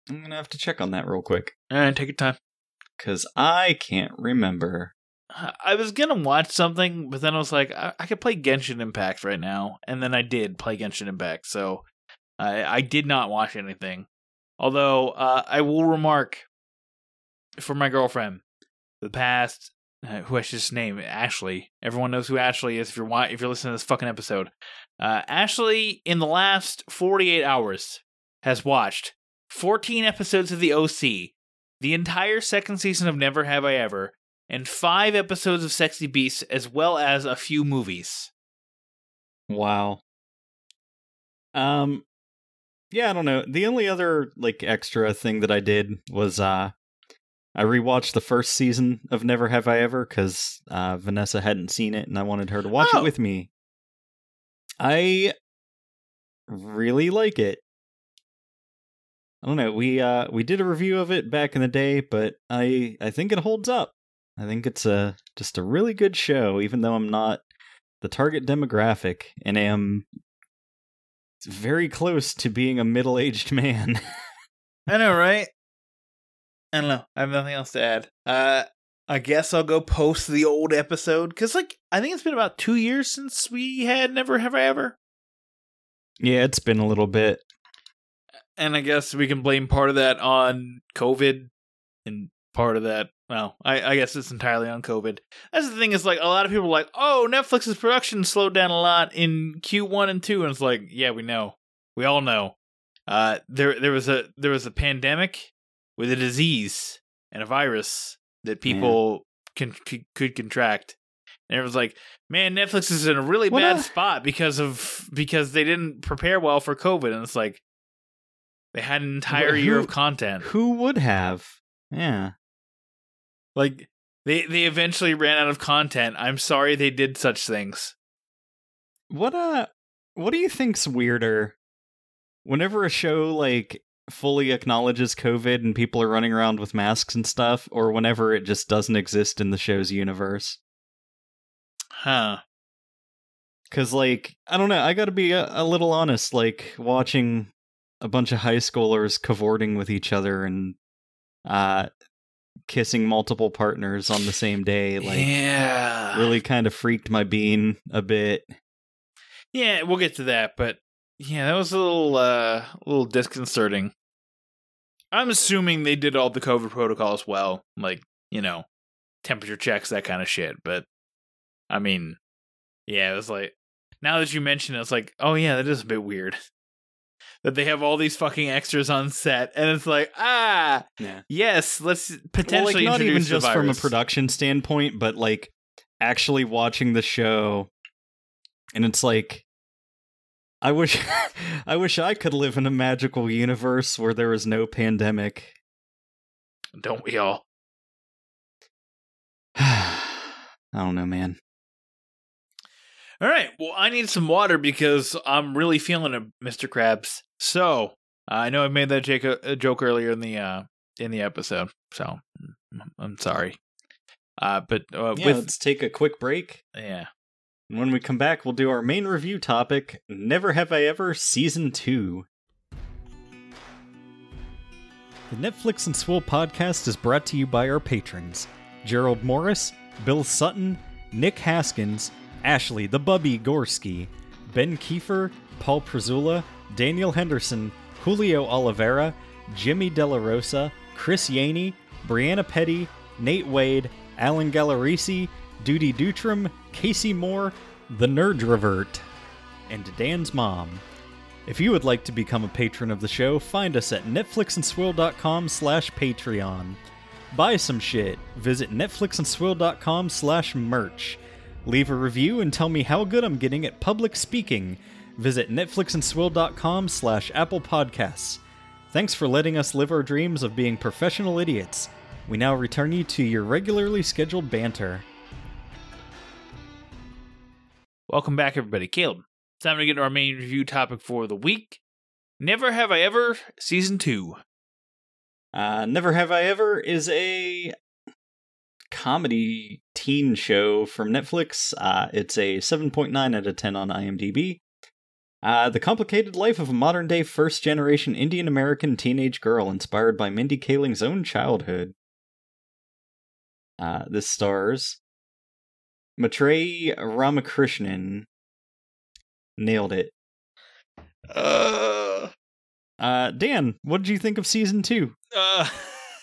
[SPEAKER 1] I'm gonna have to check on that real quick.
[SPEAKER 2] All right, take your time.
[SPEAKER 1] Cause I can't remember.
[SPEAKER 2] I was gonna watch something, but then I was like, I, I could play Genshin Impact right now, and then I did play Genshin Impact, so I I did not watch anything. Although uh, I will remark for my girlfriend, the past uh, who I should just name Ashley. Everyone knows who Ashley is if you're if you're listening to this fucking episode. Uh, Ashley, in the last 48 hours, has watched 14 episodes of the OC, the entire second season of Never Have I Ever, and five episodes of Sexy Beasts, as well as a few movies.
[SPEAKER 1] Wow. Um yeah, I don't know. The only other like extra thing that I did was uh I rewatched the first season of Never Have I Ever cuz uh Vanessa hadn't seen it and I wanted her to watch
[SPEAKER 2] Oh.
[SPEAKER 1] it with me. I really like it. I don't know. We uh we did a review of it back in the day, but I I think it holds up. I think it's a just a really good show even though I'm not the target demographic and am very close to being a middle-aged man.
[SPEAKER 2] I know, right? I don't know. I have nothing else to add. Uh, I guess I'll go post the old episode because, like, I think it's been about two years since we had Never Have I Ever,
[SPEAKER 1] yeah, it's been a little bit.
[SPEAKER 2] and I guess we can blame part of that on COVID, and part of that, well, I, I guess it's entirely on COVID. That's the thing is, like, a lot of people are like, "Oh, Netflix's production slowed down a lot in Q1 and 2. and it's like, yeah, we know, we all know. Uh, there there was a there was a pandemic with a disease and a virus that people can could, could contract. And it was like, man, Netflix is in a really
[SPEAKER 1] What
[SPEAKER 2] bad
[SPEAKER 1] a-
[SPEAKER 2] spot because of because they didn't prepare well for COVID, and it's like they had an entire year of content.
[SPEAKER 1] Who would have? Yeah.
[SPEAKER 2] Like they they eventually ran out of content. I'm sorry they did such things.
[SPEAKER 1] What uh what do you think's weirder? Whenever a show like fully acknowledges COVID and people are running around with masks and stuff, or whenever it just doesn't exist in the show's universe?
[SPEAKER 2] Huh.
[SPEAKER 1] Cause like I don't know, I got to be a, a little honest. Like watching a bunch of high schoolers cavorting with each other and uh kissing multiple partners on the same day, like
[SPEAKER 2] yeah.
[SPEAKER 1] really kind of freaked my bean a bit.
[SPEAKER 2] Yeah, we'll get to that, but yeah, that was a little uh a little disconcerting. I'm assuming they did all the COVID protocols well, like, you know, temperature checks, that kind of shit, but I mean, yeah, it was like now that you mention it, it's like, oh yeah, that is a bit weird. that they have all these fucking extras on set and it's like, ah,
[SPEAKER 1] Yeah.
[SPEAKER 2] yes, let's
[SPEAKER 1] Well,
[SPEAKER 2] potentially
[SPEAKER 1] like not even just from a production standpoint, but like actually watching the show, and it's like, I wish, I wish I could live in a magical universe where there is no pandemic.
[SPEAKER 2] Don't we all?
[SPEAKER 1] I don't know, man.
[SPEAKER 2] All right. Well, I need some water because I'm really feeling it, Mr. Krabs. So uh, I know I made that joke, uh, joke earlier in the uh, in the episode, so mm, I'm sorry. Uh, but uh,
[SPEAKER 1] Yeah,
[SPEAKER 2] with
[SPEAKER 1] let's take a quick break.
[SPEAKER 2] yeah,
[SPEAKER 1] And when we come back, we'll do our main review topic Never Have I Ever Season 2. The Netflix and Swill podcast is brought to you by our patrons Gerald Morris, Bill Sutton, Nick Haskins, Ashley the Bubby Gorski, Ben Kiefer, Paul Prezula, Daniel Henderson, Julio Oliveira, Jimmy De La Rosa, Chris Yaney, Brianna Petty, Nate Wade, Alan Gallerisi, Duty Dutram, Casey Moore, The Nerd Revert, and Dan's mom. If you would like to become a patron of the show, find us at netflixandswill.com slash Patreon. Buy some shit. Visit netflixandswill.com slash merch. Leave a review and tell me how good I'm getting at public speaking. Visit netflixandswill.com slash Apple Podcasts. Thanks for letting us live our dreams of being professional idiots. We now return you to your regularly scheduled banter.
[SPEAKER 2] Welcome back, everybody. Caleb, time to get to our main review topic for the week. Never Have I Ever, Season 2.
[SPEAKER 1] Uh, Never Have I Ever is a comedy teen show from Netflix. Uh, it's a 7.9 out of 10 on IMDb. Uh, the complicated life of a modern day first generation Indian American teenage girl inspired by Mindy Kaling's own childhood. Uh, this stars Maitreyi Ramakrishnan. Nailed it.
[SPEAKER 2] Uh,
[SPEAKER 1] Uh, Dan, what did you think of season two?
[SPEAKER 2] uh,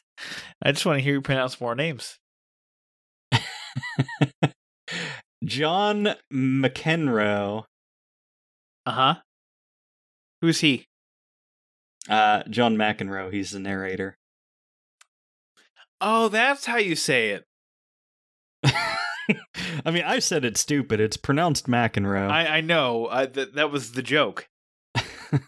[SPEAKER 2] I just want to hear you pronounce more names.
[SPEAKER 1] John McEnroe.
[SPEAKER 2] Uh huh. Who's he?
[SPEAKER 1] Uh, John McEnroe. He's the narrator.
[SPEAKER 2] Oh, that's how you say it.
[SPEAKER 1] I mean, I said it's stupid. It's pronounced McEnroe.
[SPEAKER 2] I, I know. I, th- that was the joke.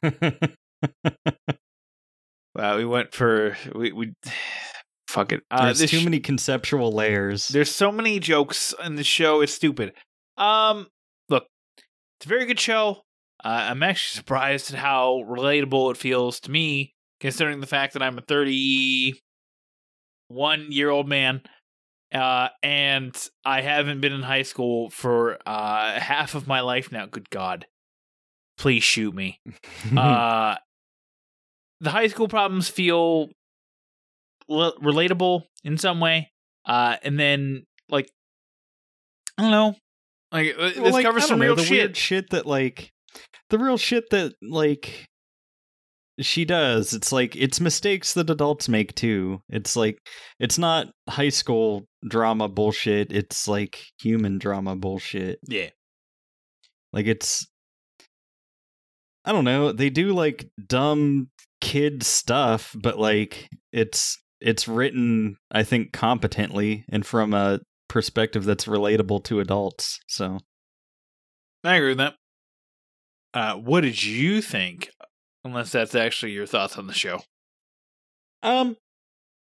[SPEAKER 2] Wow, we went for we we. Fuck it. Uh,
[SPEAKER 1] There's too
[SPEAKER 2] sh-
[SPEAKER 1] many conceptual layers.
[SPEAKER 2] There's so many jokes in the show. It's stupid. Um, look, it's a very good show. Uh, I'm actually surprised at how relatable it feels to me, considering the fact that I'm a 31 year old man, uh, and I haven't been in high school for uh half of my life now. Good God, please shoot me. uh, the high school problems feel l- relatable in some way. Uh, and then like I don't know, like uh,
[SPEAKER 1] Well,
[SPEAKER 2] this
[SPEAKER 1] like,
[SPEAKER 2] covers some
[SPEAKER 1] know,
[SPEAKER 2] real shit.
[SPEAKER 1] weird shit that like the real shit that like she does. It's like it's mistakes that adults make too. It's like it's not high school drama bullshit. It's like human drama bullshit.
[SPEAKER 2] Yeah,
[SPEAKER 1] Like it's I don't know, they do like dumb kid stuff, but like it's it's written I think competently and from a perspective that's relatable to adults. So
[SPEAKER 2] I agree with that. Uh, what did you think? Unless that's actually your thoughts on the show.
[SPEAKER 1] Um,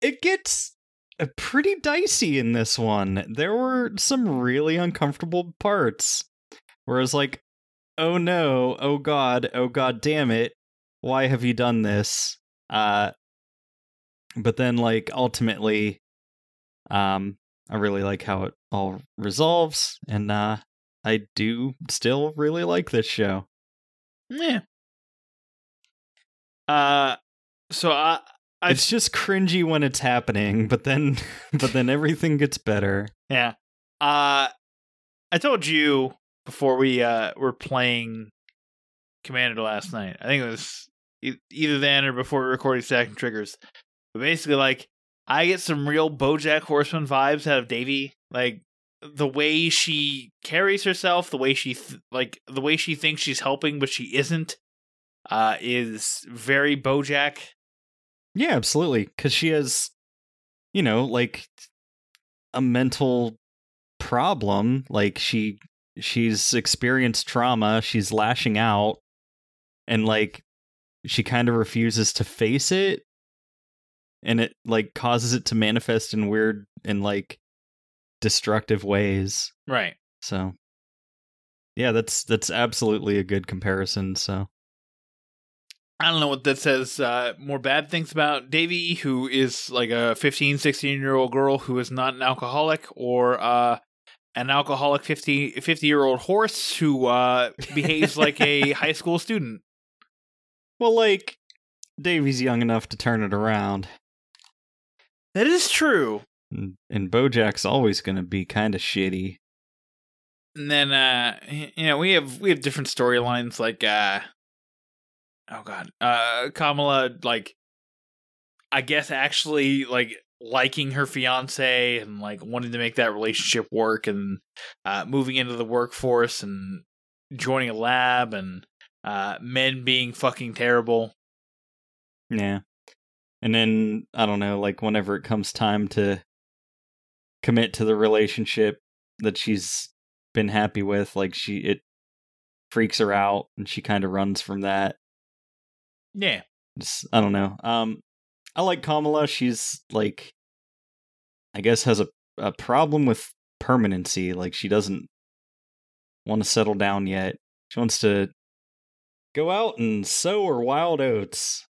[SPEAKER 1] it gets uh, pretty dicey in this one. There were some really uncomfortable parts. Whereas, like, oh no, oh god, oh god damn it, why have you done this? Uh, but then, like, ultimately, um, I really like how it all resolves, and uh, I do still really like this show.
[SPEAKER 2] Yeah. Uh, so I, I
[SPEAKER 1] it's just cringy when it's happening, but then, but then everything gets better.
[SPEAKER 2] Yeah. Uh I told you before we uh were playing Commander last night. I think it was e- either then or before we recorded Stacking Triggers. But basically like I get some real BoJack Horseman vibes out of Devi. Like the way she carries herself, the way she th- like the way she thinks she's helping but she isn't uh is very BoJack.
[SPEAKER 1] Yeah, absolutely. Because she has, you know, like a mental problem. Like she she's experienced trauma. She's lashing out, and like she kind of refuses to face it, and it like causes it to manifest in weird and like destructive ways.
[SPEAKER 2] Right.
[SPEAKER 1] So, yeah, that's that's absolutely a good comparison. So.
[SPEAKER 2] I don't know what that says uh, more bad things about Devi, who is like a 15, 16 year old girl who is not an alcoholic, or uh, an alcoholic 50, 50 year old horse who uh, behaves like a high school student.
[SPEAKER 1] Well, like Devi's young enough to turn it around.
[SPEAKER 2] That is true.
[SPEAKER 1] And, and Bojack's always going to be kind of shitty.
[SPEAKER 2] And then uh you know, we have we have different storylines like uh oh god. Uh Kamala like I guess actually like liking her fiance and like wanting to make that relationship work and uh moving into the workforce and joining a lab and uh, men being fucking terrible.
[SPEAKER 1] Yeah. And then I don't know, like whenever it comes time to commit to the relationship that she's been happy with, like she it freaks her out and she kind of runs from that.
[SPEAKER 2] Yeah,
[SPEAKER 1] Just, I don't know. Um I like Kamala. She's like I guess has a a problem with permanency. Like she doesn't want to settle down yet. She wants to go out and sow her wild oats.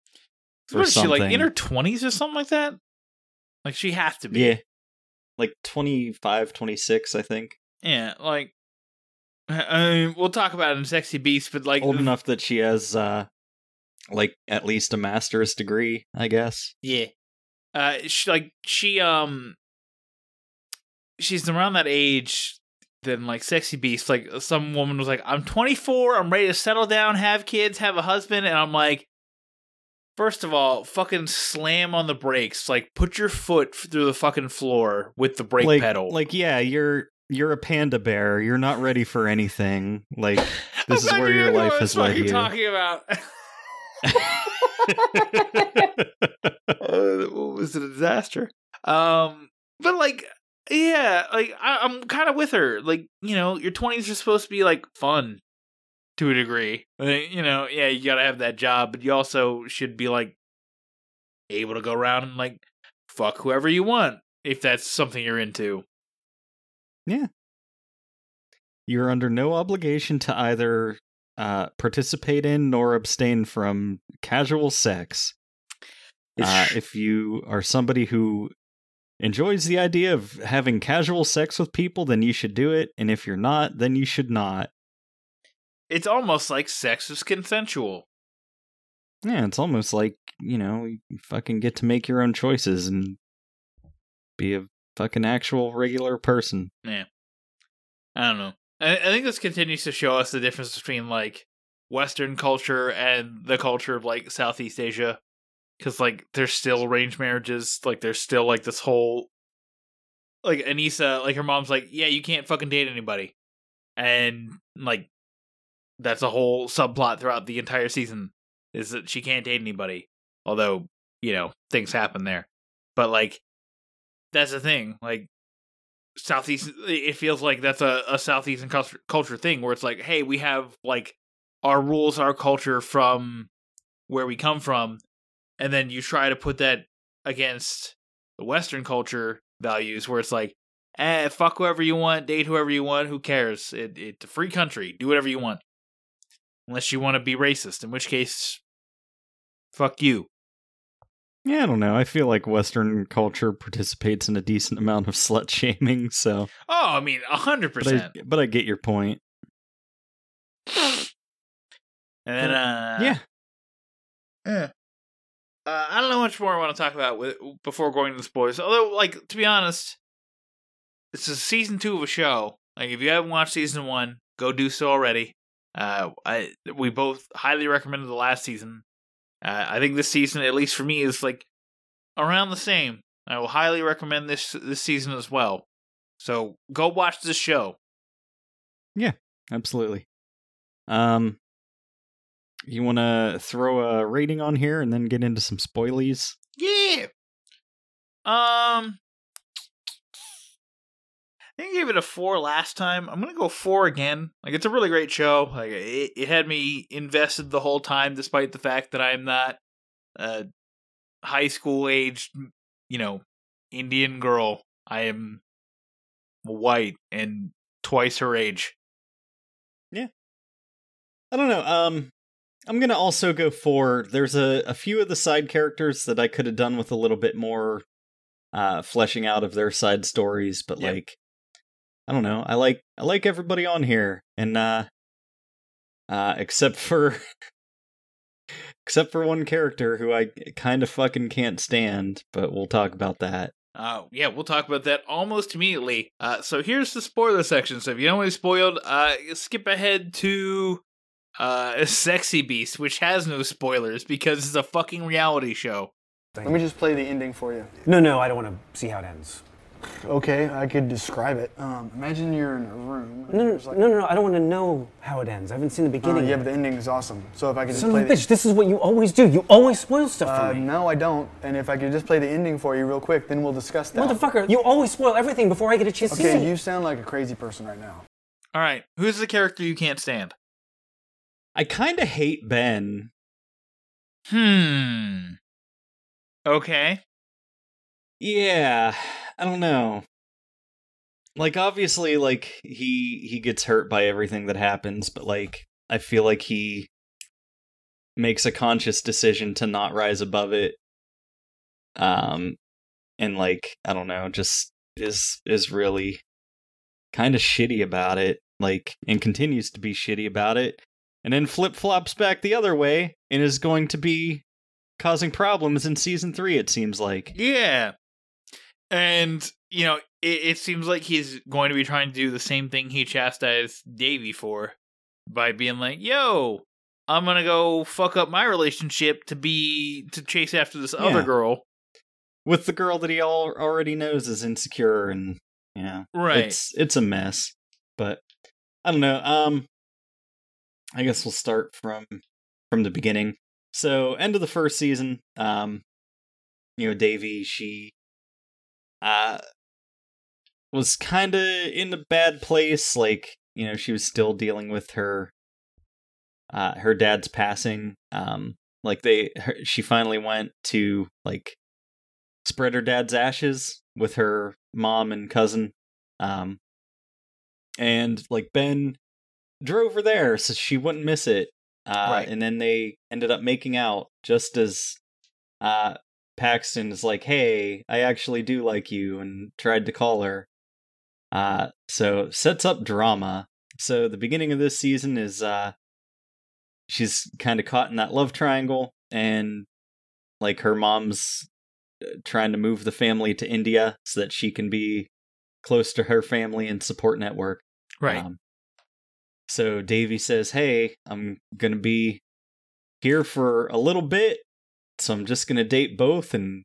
[SPEAKER 2] what is she like in her twenties or something like that? Like she has to be.
[SPEAKER 1] Yeah. Like 25, 26, I think.
[SPEAKER 2] Yeah, like I mean, we'll talk about it in Sexy Beast, but like
[SPEAKER 1] Old enough that she has uh like at least a master's degree, I guess.
[SPEAKER 2] Yeah. Uh she like she um she's around that age then like sexy beast like some woman was like I'm 24, I'm ready to settle down, have kids, have a husband and I'm like First of all, fucking slam on the brakes. Like put your foot through the fucking floor with the brake
[SPEAKER 1] like,
[SPEAKER 2] pedal.
[SPEAKER 1] Like yeah, you're you're a panda bear. You're not ready for anything. Like this is where your life has led you.
[SPEAKER 2] talking about. uh, was a disaster. Um, but like, yeah, like I, I'm kind of with her. Like, you know, your 20s are supposed to be like fun to a degree. Like, you know, yeah, you gotta have that job, but you also should be like able to go around and like fuck whoever you want if that's something you're into. Yeah.
[SPEAKER 1] You're under no obligation to either uh, participate in nor abstain from casual sex. Uh, if you are somebody who enjoys the idea of having casual sex with people, then you should do it. And if you're not, then you should not.
[SPEAKER 2] it's almost like sex is consensual.
[SPEAKER 1] Yeah, it's almost like, you know, you fucking get to make your own choices and be a fucking actual regular person. Yeah.
[SPEAKER 2] I don't know. I, think this continues to show us the difference between like Western culture and the culture of like Southeast Asia. Because like there's still arranged marriages. Like there's still like this whole like Aneesa, like her mom's like, yeah, you can't fucking date anybody, and like that's a whole subplot throughout the entire season is that she can't date anybody. Although you know things happen there, but like that's the thing. Like southeast it feels like that's a, a southeastern culture, culture thing where it's like hey we have like our rules our culture from where we come from and then you try to put that against the western culture values where it's like eh fuck whoever you want date whoever you want who cares? It, it's a free country do whatever you want. Unless you want to be racist in which case fuck you
[SPEAKER 1] Yeah, I don't know. I feel like Western culture participates in a decent amount of slut shaming, so
[SPEAKER 2] oh i mean a hundred
[SPEAKER 1] but I,
[SPEAKER 2] percent
[SPEAKER 1] but I get your point.
[SPEAKER 2] and then uh
[SPEAKER 1] yeah.
[SPEAKER 2] Uh, I don't know much more I want to talk about with, before going to the spoilers. Although, like to be honest, this is season two of a show. Like, if you haven't watched season one, go do so already. Uh, I we both highly recommended the last season. Uh, I think this season, at least for me, is like around the same. I will highly recommend this this season as well. So go watch this show.
[SPEAKER 1] Yeah, absolutely. Um you want to throw a rating on here and then get into some spoilies?
[SPEAKER 2] Yeah. Um, I think I gave it a four last time. I'm gonna go four again. Like it's a really great show. Like it, it had me invested the whole time, despite the fact that I'm not a high school aged, you know, Indian girl. I am white and twice her age. Yeah.
[SPEAKER 1] I don't know. Um I'm going to also go for there's a a few of the side characters that I could have done with a little bit more uh fleshing out of their side stories, but like I don't know. I like I like everybody on here and uh uh except for except for one character who I kind of fucking can't stand, but we'll talk about that.
[SPEAKER 2] Uh, yeah, we'll talk about that almost immediately. Uh, so here's the spoiler section. So if you don't want to be spoiled, uh, skip ahead to uh, Sexy Beast, which has no spoilers because it's a fucking reality show.
[SPEAKER 7] Let me just play the ending for you.
[SPEAKER 8] No, no, I don't want to see how it ends.
[SPEAKER 7] Okay, I could describe it. Um, imagine you're in a room.
[SPEAKER 8] No, no,
[SPEAKER 7] like-
[SPEAKER 8] no, no, no, I don't want to know how it ends. I haven't seen the
[SPEAKER 7] Uh,
[SPEAKER 8] beginning.
[SPEAKER 7] yeah,
[SPEAKER 8] yet.
[SPEAKER 7] but the ending is awesome. So if I could just
[SPEAKER 8] Son
[SPEAKER 7] play
[SPEAKER 8] of a
[SPEAKER 7] the,
[SPEAKER 8] bitch, this is what you always do. You always spoil stuff
[SPEAKER 7] uh,
[SPEAKER 8] for me.
[SPEAKER 7] no, I don't. And if I could just play the ending for you real quick, then we'll discuss that.
[SPEAKER 8] Motherfucker, you always spoil everything before I get a chance to see
[SPEAKER 7] Okay, you sound like a crazy person right now.
[SPEAKER 2] All right, who's the character you can't stand?
[SPEAKER 1] I kind of hate Ben.
[SPEAKER 2] Hmm. Okay.
[SPEAKER 1] Yeah, I don't know. Like obviously like he he gets hurt by everything that happens, but like I feel like he makes a conscious decision to not rise above it. Um and like I don't know, just is is really kind of shitty about it, like and continues to be shitty about it. And then flip-flops back the other way and is going to be causing problems in season 3 it seems like.
[SPEAKER 2] Yeah. And, you know, it, it seems like he's going to be trying to do the same thing he chastised Davy for by being like, yo, I'm going to go fuck up my relationship to be, to chase after this other girl.
[SPEAKER 1] with the girl that he all already knows is insecure and yeah
[SPEAKER 2] Right.
[SPEAKER 1] it's it's a mess but i don't know um i guess we'll start from from the beginning so end of the first season um you know devi she uh was kind of in a bad place like you know she was still dealing with her uh her dad's passing um like they her, she finally went to like spread her dad's ashes with her mom and cousin. Um, and like Ben drove her there so she wouldn't miss it. Uh,
[SPEAKER 2] Right.
[SPEAKER 1] And then they ended up making out just as uh, Paxton is like, hey, I actually do like you, and tried to call her. Uh, so sets up drama. So the beginning of this season is uh, she's kind of caught in that love triangle, and like her mom's uh, trying to move the family to India so that she can be close to her family and support network.
[SPEAKER 2] Right.
[SPEAKER 1] Um, so Devi says, "Hey, I'm gonna be here for a little bit, so I'm just gonna date both and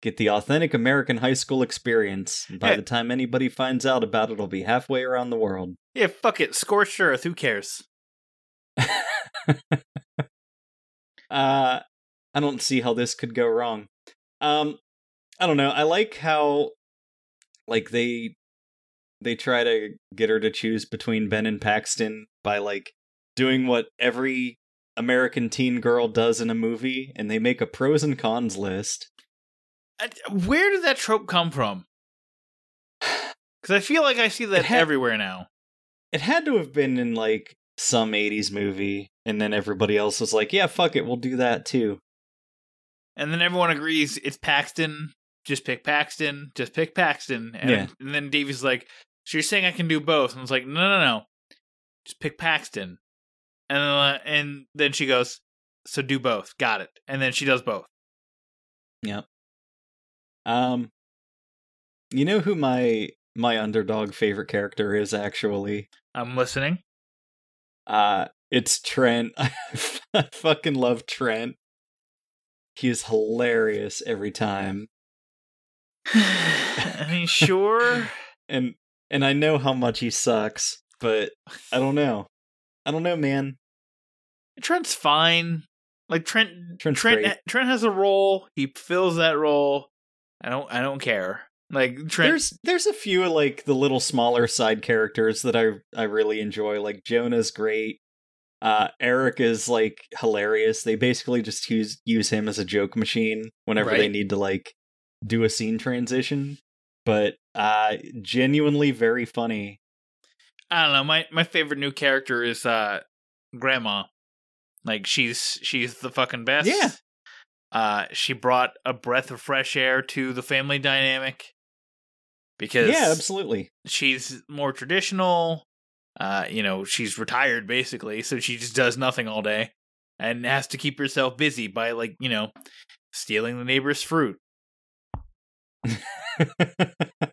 [SPEAKER 1] get the authentic American high school experience. And by
[SPEAKER 2] Yeah.
[SPEAKER 1] the time anybody finds out about it, it'll be halfway around the world."
[SPEAKER 2] yeah, fuck it. Scorched earth. Who cares?
[SPEAKER 1] uh I don't see how this could go wrong. Um I don't know. I like how like they they try to get her to choose between Ben and Paxton by like doing what every American teen girl does in a movie and they make a pros and cons list.
[SPEAKER 2] Uh, where did that trope come from? Because I feel like I see that
[SPEAKER 1] had-
[SPEAKER 2] everywhere now.
[SPEAKER 1] It had to have been in like some 80s movie and then everybody else was like, "Yeah, fuck it, we'll do that too."
[SPEAKER 2] And then everyone agrees it's Paxton. Just pick Paxton. Just pick Paxton. And,
[SPEAKER 1] Yeah.
[SPEAKER 2] and then Devi's like, "So you're saying I can do both?" And I was like, "No, no, no. Just pick Paxton." And uh, and then she goes, "So do both. Got it." And then she does both.
[SPEAKER 1] Yep. Um you know who my my underdog favorite character is actually?
[SPEAKER 2] I'm listening.
[SPEAKER 1] Uh it's Trent. I fucking love Trent. He is hilarious every time.
[SPEAKER 2] I mean, sure.
[SPEAKER 1] And and I know how much he sucks, but I don't know. I don't know, man.
[SPEAKER 2] Trent's fine. Like Trent,
[SPEAKER 1] Trent's
[SPEAKER 2] Trent,
[SPEAKER 1] great.
[SPEAKER 2] Trent has a role. He fills that role. I don't, I don't care. Like Trent,
[SPEAKER 1] There's there's a few like the little smaller side characters that I I really enjoy. Like Jonah's great. Uh Eric is like hilarious. They basically just use use him as a joke machine whenever they need to like do a scene transition. But uh genuinely very funny.
[SPEAKER 2] I don't know. My my favorite new character is uh Grandma. Like she's she's the fucking best.
[SPEAKER 1] Yeah.
[SPEAKER 2] Uh she brought a breath of fresh air to the family dynamic. Because
[SPEAKER 1] Yeah, absolutely.
[SPEAKER 2] she's more traditional. Uh, you know, she's retired basically, so she just does nothing all day and has to keep herself busy by like, you know, stealing the neighbor's fruit.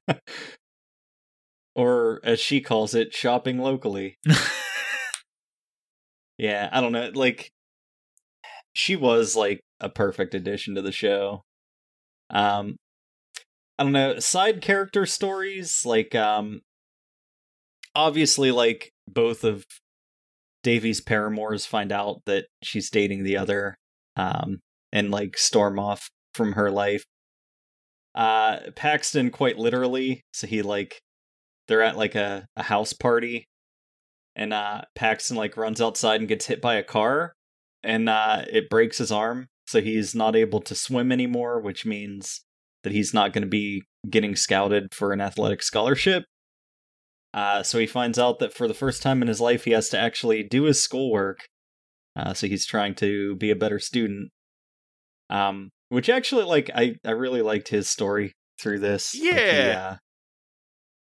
[SPEAKER 1] or as she calls it, shopping locally. Yeah, I don't know. Like, she was like a perfect addition to the show. Um, I don't know, side character stories like um obviously like both of Devi's paramours find out that she's dating the other um and like storm off from her life. Uh Paxton quite literally, so he like they're at like a, a house party and uh Paxton like runs outside and gets hit by a car and uh it breaks his arm so he's not able to swim anymore which means that he's not going to be getting scouted for an athletic scholarship uh so he finds out that for the first time in his life he has to actually do his schoolwork uh so he's trying to be a better student um which actually like I I really liked his story through this Like, he,
[SPEAKER 2] Yeah.
[SPEAKER 1] uh,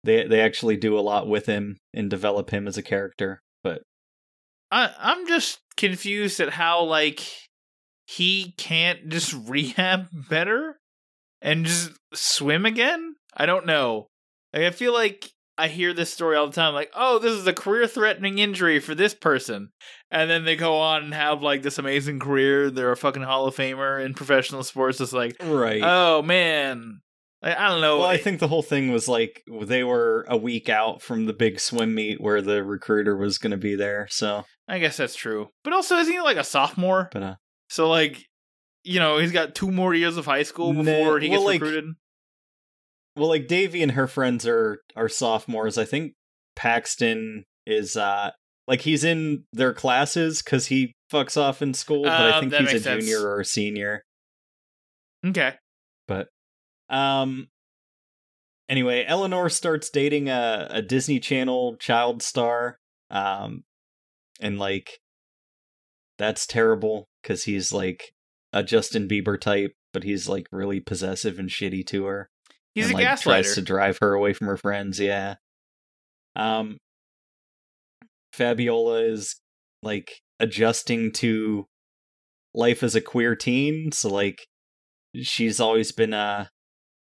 [SPEAKER 1] they they actually do a lot with him and develop him as a character but
[SPEAKER 2] I I'm just confused at how like he can't just rehab better and just swim again. I don't know. Like, I feel like I hear this story all the time. Like, oh, this is a career-threatening injury for this person, and then they go on and have like this amazing career. They're a fucking Hall of Famer in professional sports. It's like,
[SPEAKER 1] right
[SPEAKER 2] oh man, I, I don't know.
[SPEAKER 1] Well, I think the whole thing was like they were a week out from the big swim meet where the recruiter was going to be there. So,
[SPEAKER 2] I guess that's true. But also, isn't he like a sophomore?
[SPEAKER 1] but uh,
[SPEAKER 2] So like, you know, he's got two more years of high school
[SPEAKER 1] Nah,
[SPEAKER 2] before he gets
[SPEAKER 1] well, like-
[SPEAKER 2] recruited.
[SPEAKER 1] well, like Devi and her friends are are sophomores. I think Paxton is uh like he's in their classes because he fucks off in school, but I
[SPEAKER 2] Uh,
[SPEAKER 1] think he's a
[SPEAKER 2] sense.
[SPEAKER 1] junior or a senior.
[SPEAKER 2] Okay.
[SPEAKER 1] But um anyway, Eleanor starts dating a, a Disney Channel child star. Um and like that's terrible cuz he's like a Justin Bieber type, but he's like really possessive and shitty to her.
[SPEAKER 2] He's
[SPEAKER 1] and,
[SPEAKER 2] a
[SPEAKER 1] like,
[SPEAKER 2] gaslighter.
[SPEAKER 1] tries to drive her away from her friends, yeah. Um Fabiola is like adjusting to life as a queer teen, so like she's always been uh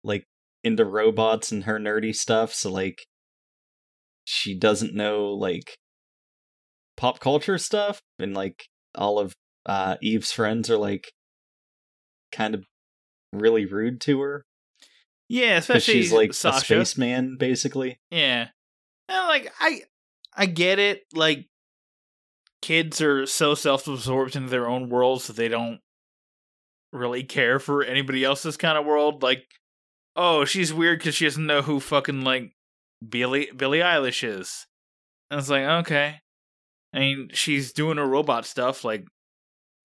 [SPEAKER 1] like into robots and her nerdy stuff, so like she doesn't know like pop culture stuff and like all of uh Eve's friends are like kind of really rude to her
[SPEAKER 2] yeah, especially
[SPEAKER 1] she's like
[SPEAKER 2] Sasha.
[SPEAKER 1] a spaceman basically.
[SPEAKER 2] Yeah. And like I I get it. Like kids are so self-absorbed into their own worlds that they don't really care for anybody else's kind of world. Like, oh, she's weird because she doesn't know who fucking like Billie Billie Eilish is. And it's like, okay. I mean, she's doing her robot stuff. Like,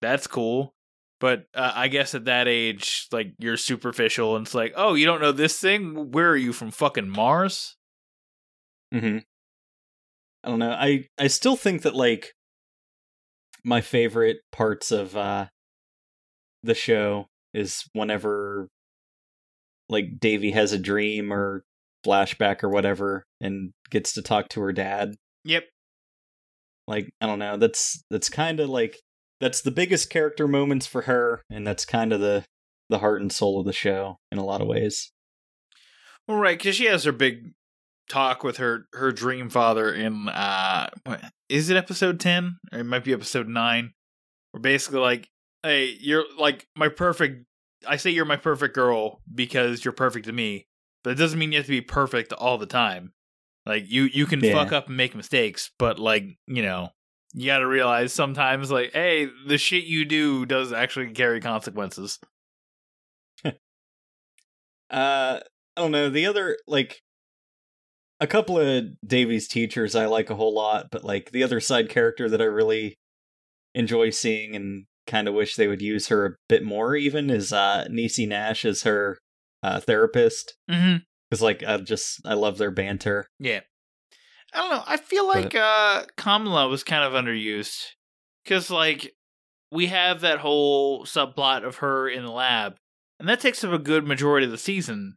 [SPEAKER 2] that's cool. But uh, I guess at that age, like you're superficial, and it's like, oh, you don't know this thing? Where are you from? Fucking Mars?
[SPEAKER 1] Mm-hmm. I don't know. I I still think that like my favorite parts of uh the show is whenever like Devi has a dream or flashback or whatever and gets to talk to her dad.
[SPEAKER 2] Yep.
[SPEAKER 1] Like I don't know. That's that's kind of like that's the biggest character moments for her and that's kind of the the heart and soul of the show in a lot of ways.
[SPEAKER 2] Well, right, because she has her big talk with her her dream father in uh, what, is it episode ten or it might be episode nine? Where basically like, hey, you're like my perfect. I say you're my perfect girl because you're perfect to me, but it doesn't mean you have to be perfect all the time. Like you you can
[SPEAKER 1] Yeah.
[SPEAKER 2] fuck up and make mistakes, but like you know. You got to realize sometimes, like, hey, the shit you do does actually carry consequences.
[SPEAKER 1] Uh, I don't know. The other like a couple of Devi's teachers I like a whole lot, but like the other side character that I really enjoy seeing and kind of wish they would use her a bit more even is uh Niecy Nash as her uh therapist
[SPEAKER 2] Mm-hmm.
[SPEAKER 1] because like I just I love their banter.
[SPEAKER 2] Yeah. I don't know. I feel like uh Kamala was kind of underused cuz like we have that whole subplot of her in the lab and that takes up a good majority of the season.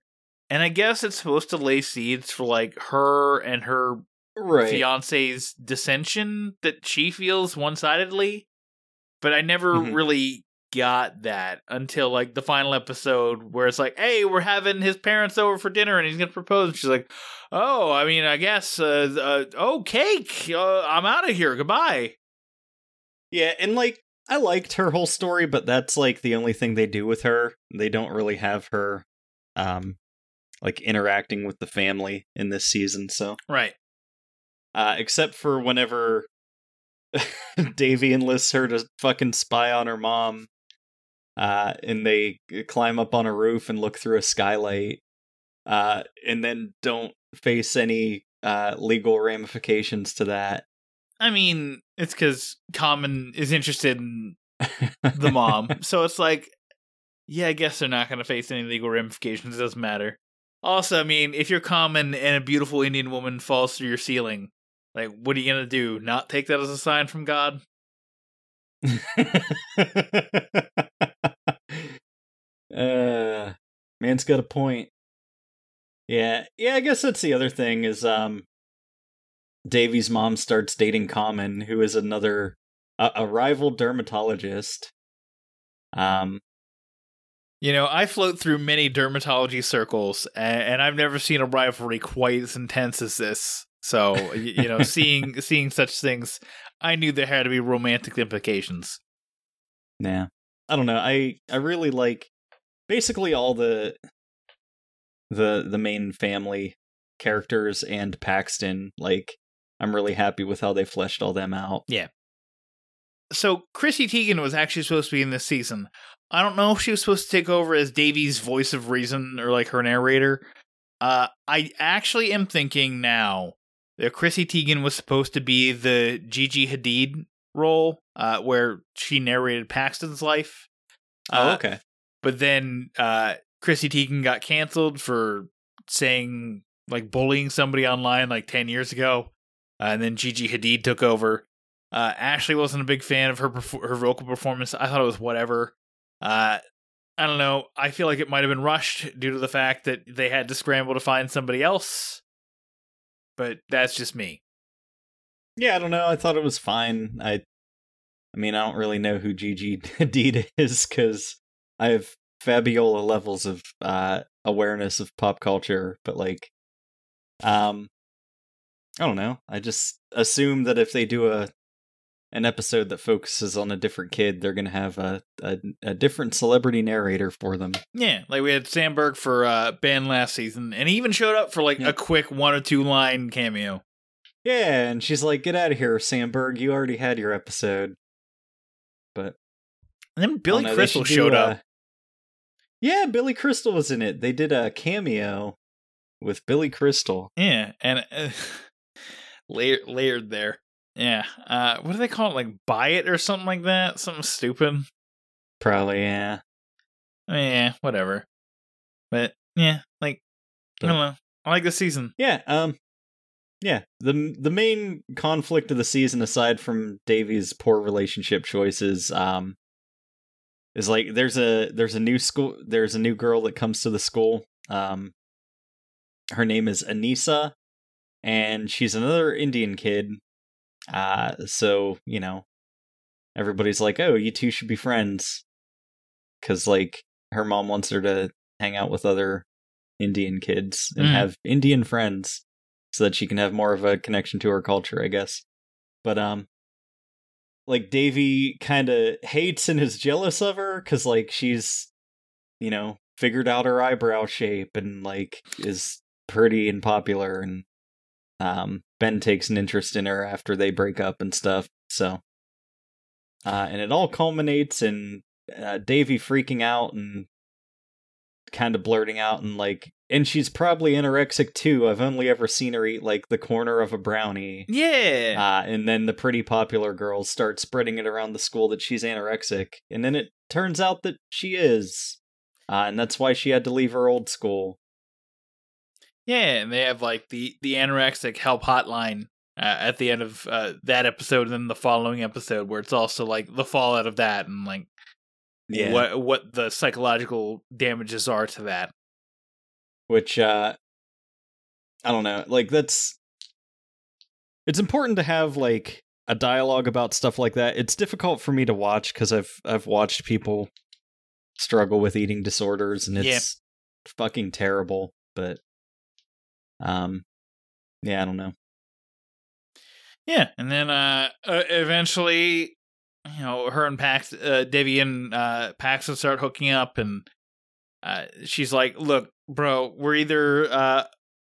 [SPEAKER 2] And I guess it's supposed to lay seeds for like her and her
[SPEAKER 1] Right.
[SPEAKER 2] fiance's dissension that she feels one-sidedly. But I never
[SPEAKER 1] Mhm.
[SPEAKER 2] really got that until like the final episode where it's like, "Hey, we're having his parents over for dinner and he's going to propose." And she's like, "Oh, I mean, I guess uh, uh oh, cake. Uh, I'm out of here. Goodbye."
[SPEAKER 1] Yeah, and like I liked her whole story, but that's like the only thing they do with her. They don't really have her um like interacting with the family in this season. So,
[SPEAKER 2] Right.
[SPEAKER 1] uh, except for whenever Devi enlists her to fucking spy on her mom, uh, and they climb up on a roof and look through a skylight, uh, and then don't face any uh, legal ramifications to that.
[SPEAKER 2] I mean, it's because Common is interested in the mom. so it's like, yeah, I guess they're not going to face any legal ramifications. It doesn't matter. Also, I mean, if you're Common and a beautiful Indian woman falls through your ceiling, like, what are you going to do? Not take that as a sign from God?
[SPEAKER 1] uh, man's got a point. Yeah, yeah. I guess that's the other thing is um, Devi's mom starts dating Common, who is another a, a rival dermatologist. Um,
[SPEAKER 2] You know, I float through many dermatology circles, and, and I've never seen a rivalry quite as intense as this. So, y- you know, seeing seeing such things, I knew there had to be romantic implications.
[SPEAKER 1] Yeah. I don't know. I I really like basically all the the the main family characters and Paxton. Like I'm really happy with how they fleshed all them out. Yeah.
[SPEAKER 2] So, Chrissy Teigen was actually supposed to be in this season. I don't know if she was supposed to take over as Devi's voice of reason or like her narrator. Uh, I actually am thinking now that Chrissy Teigen was supposed to be the Gigi Hadid role, uh, where she narrated Paxton's life.
[SPEAKER 1] Oh,
[SPEAKER 2] Uh,
[SPEAKER 1] okay.
[SPEAKER 2] But then uh, Chrissy Teigen got canceled for saying like bullying somebody online like ten years ago, uh, and then Gigi Hadid took over. Uh, Ashley wasn't a big fan of her perf- her vocal performance. I thought it was whatever. Uh, I don't know. I feel like it might have been rushed due to the fact that they had to scramble to find somebody else. But that's just me.
[SPEAKER 1] Yeah, I don't know. I thought it was fine. I I mean, I don't really know who Gigi Hadid is cuz I have Fabiola levels of uh awareness of pop culture, but like um I don't know. I just assume that if they do a an episode that focuses on a different kid, they're going to have a, a a different celebrity narrator for them.
[SPEAKER 2] Yeah, like we had Samberg for uh, Ben last season, and he even showed up for like
[SPEAKER 1] Yeah.
[SPEAKER 2] a quick one or two line cameo.
[SPEAKER 1] Yeah, and she's like, "Get out of here, Samberg. You already had your episode." But
[SPEAKER 2] And then Billy
[SPEAKER 1] Oh, no, they
[SPEAKER 2] Crystal
[SPEAKER 1] should do,
[SPEAKER 2] showed
[SPEAKER 1] uh,
[SPEAKER 2] up.
[SPEAKER 1] Yeah, Billy Crystal was in it. They did a cameo with Billy Crystal.
[SPEAKER 2] Yeah, and uh, layered there. Yeah. Uh, what do they call it? Like buy it or something like that? Something stupid.
[SPEAKER 1] Probably, yeah.
[SPEAKER 2] Yeah, whatever. But yeah, like I don't know. I like the season.
[SPEAKER 1] Yeah, um yeah, the the main conflict of the season aside from Devi's poor relationship choices um is like there's a there's a new school there's a new girl that comes to the school. Um her name is Aneesa and she's another Indian kid. Uh so, you know, everybody's like, "Oh, you two should be friends." Cuz like her mom wants her to hang out with other Indian kids and
[SPEAKER 2] Mm.
[SPEAKER 1] have Indian friends so that she can have more of a connection to her culture, I guess. But um like Devi kind of hates and is jealous of her cuz like she's you know, figured out her eyebrow shape and like is pretty and popular and um Ben takes an interest in her after they break up and stuff. So uh and it all culminates in uh, Devi freaking out and kind of blurting out and like and she's probably anorexic too. I've only ever seen her eat like the corner of a brownie.
[SPEAKER 2] Yeah.
[SPEAKER 1] Uh, and then the pretty popular girls start spreading it around the school that she's anorexic. And then it turns out that she is. Uh, and that's why she had to leave her old school.
[SPEAKER 2] Yeah, and they have like the the anorexic help hotline uh, at the end of uh, that episode, and then the following episode where it's also like the fallout of that and like
[SPEAKER 1] Yeah.
[SPEAKER 2] what what the psychological damages are to that.
[SPEAKER 1] Which, uh, I don't know. Like, that's. It's important to have, like, a dialogue about stuff like that. It's difficult for me to watch because I've I've watched people struggle with eating disorders and
[SPEAKER 2] Yeah.
[SPEAKER 1] it's fucking terrible. But um, yeah, I don't know.
[SPEAKER 2] Yeah, and then uh, eventually, you know, her and Pax, uh, Devi and uh, Paxton start hooking up, and uh, she's like, "Look, bro, we're either uh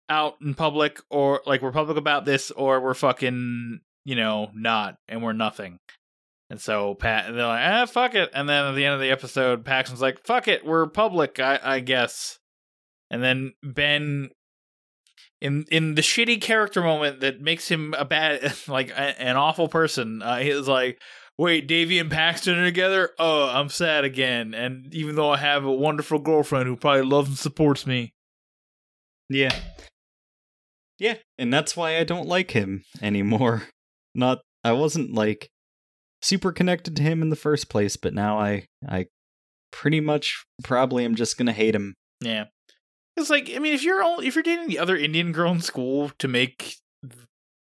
[SPEAKER 2] out in public or like we're public about this or we're fucking, you know, not and we're nothing. And so Pat and they're like, ah, fuck it. And then at the end of the episode, Paxton's like, fuck it, we're public, I, I guess. And then Ben in in the shitty character moment that makes him a bad like a, an awful person, uh, he was like, Wait, Devi and Paxton are together? Oh, I'm sad again. And even though I have a wonderful girlfriend who probably loves and supports me.
[SPEAKER 1] Yeah. Yeah, and that's why I don't like him anymore. Not I wasn't like super connected to him in the first place, but now I I pretty much probably am just going to hate him.
[SPEAKER 2] Yeah. It's like I mean if you're all, if you're dating the other Indian girl in school to make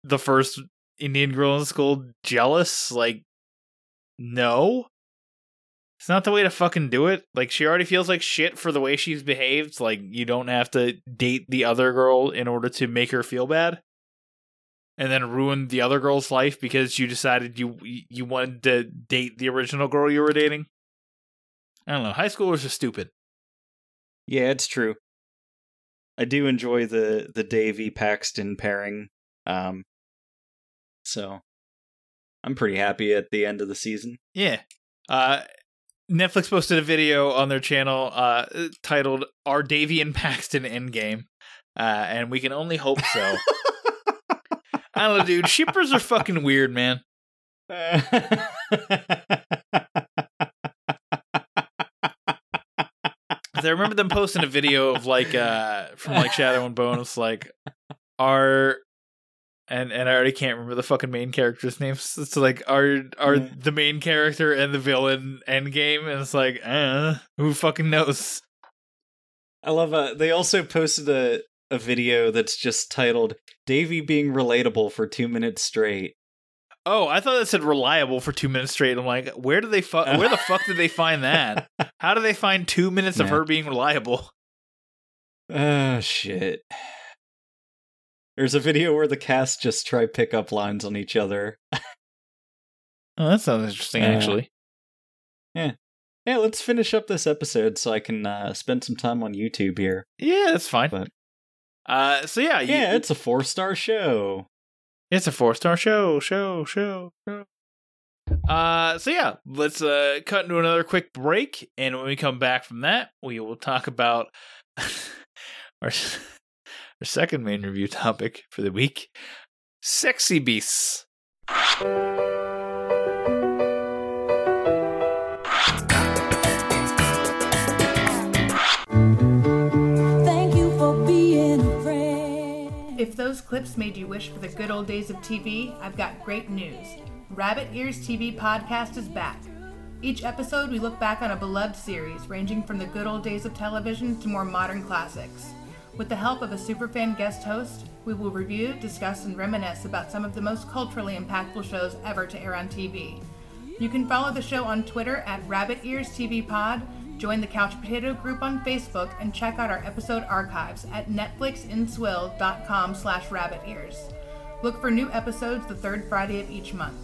[SPEAKER 2] the first Indian girl in school jealous, like no. It's not the way to fucking do it. Like she already feels like shit for the way she's behaved. Like you don't have to date the other girl in order to make her feel bad. And then ruin the other girl's life because you decided you you wanted to date the original girl you were dating. I don't know. High schoolers are stupid.
[SPEAKER 1] Yeah, it's true. I do enjoy the the Devi Paxton pairing. Um so I'm pretty happy at the end of the season.
[SPEAKER 2] Yeah. Uh Netflix posted a video on their channel uh titled Are Devi and Paxton Endgame? Uh and we can only hope so. I don't know, dude. Shippers are fucking weird, man. I remember them posting a video of like uh from like Shadow and Bone. It's like are and and I already can't remember the fucking main character's names. It's like are are
[SPEAKER 1] Yeah.
[SPEAKER 2] the main character and the villain endgame, and it's like, uh, who fucking knows?
[SPEAKER 1] I love uh they also posted a a video that's just titled Devi being relatable for 2 minutes straight.
[SPEAKER 2] Oh, I thought that said reliable for two minutes straight. I'm like, where do they fu- Where the fuck did they find that? How do they find two minutes of her being reliable?
[SPEAKER 1] Oh shit. There's a video where the cast just try pickup lines on each other.
[SPEAKER 2] Oh, that sounds interesting,
[SPEAKER 1] Uh,
[SPEAKER 2] actually.
[SPEAKER 1] Yeah, yeah, let's finish up this episode so I can uh, spend some time on YouTube here.
[SPEAKER 2] Yeah, that's fine.
[SPEAKER 1] But
[SPEAKER 2] Uh, so yeah, you,
[SPEAKER 1] yeah, it's a four star show.
[SPEAKER 2] It's a four star show, show, show, show. Uh, so yeah, let's uh cut into another quick break, and when we come back from that, we will talk about our our second main review topic for the week: sexy beasts.
[SPEAKER 9] Clips made you wish for the good old days of TV, I've got great news. Rabbit Ears TV podcast is back. Each episode, we look back on a beloved series ranging from the good old days of television to more modern classics. With the help of a superfan guest host, we will review, discuss, and reminisce about some of the most culturally impactful shows ever to air on TV. You can follow the show on Twitter at Rabbit Ears TV Pod, join the Couch Potato group on Facebook, and check out our episode archives at netflixandswill.com slash rabbit ears. Look for new episodes the third Friday of each month.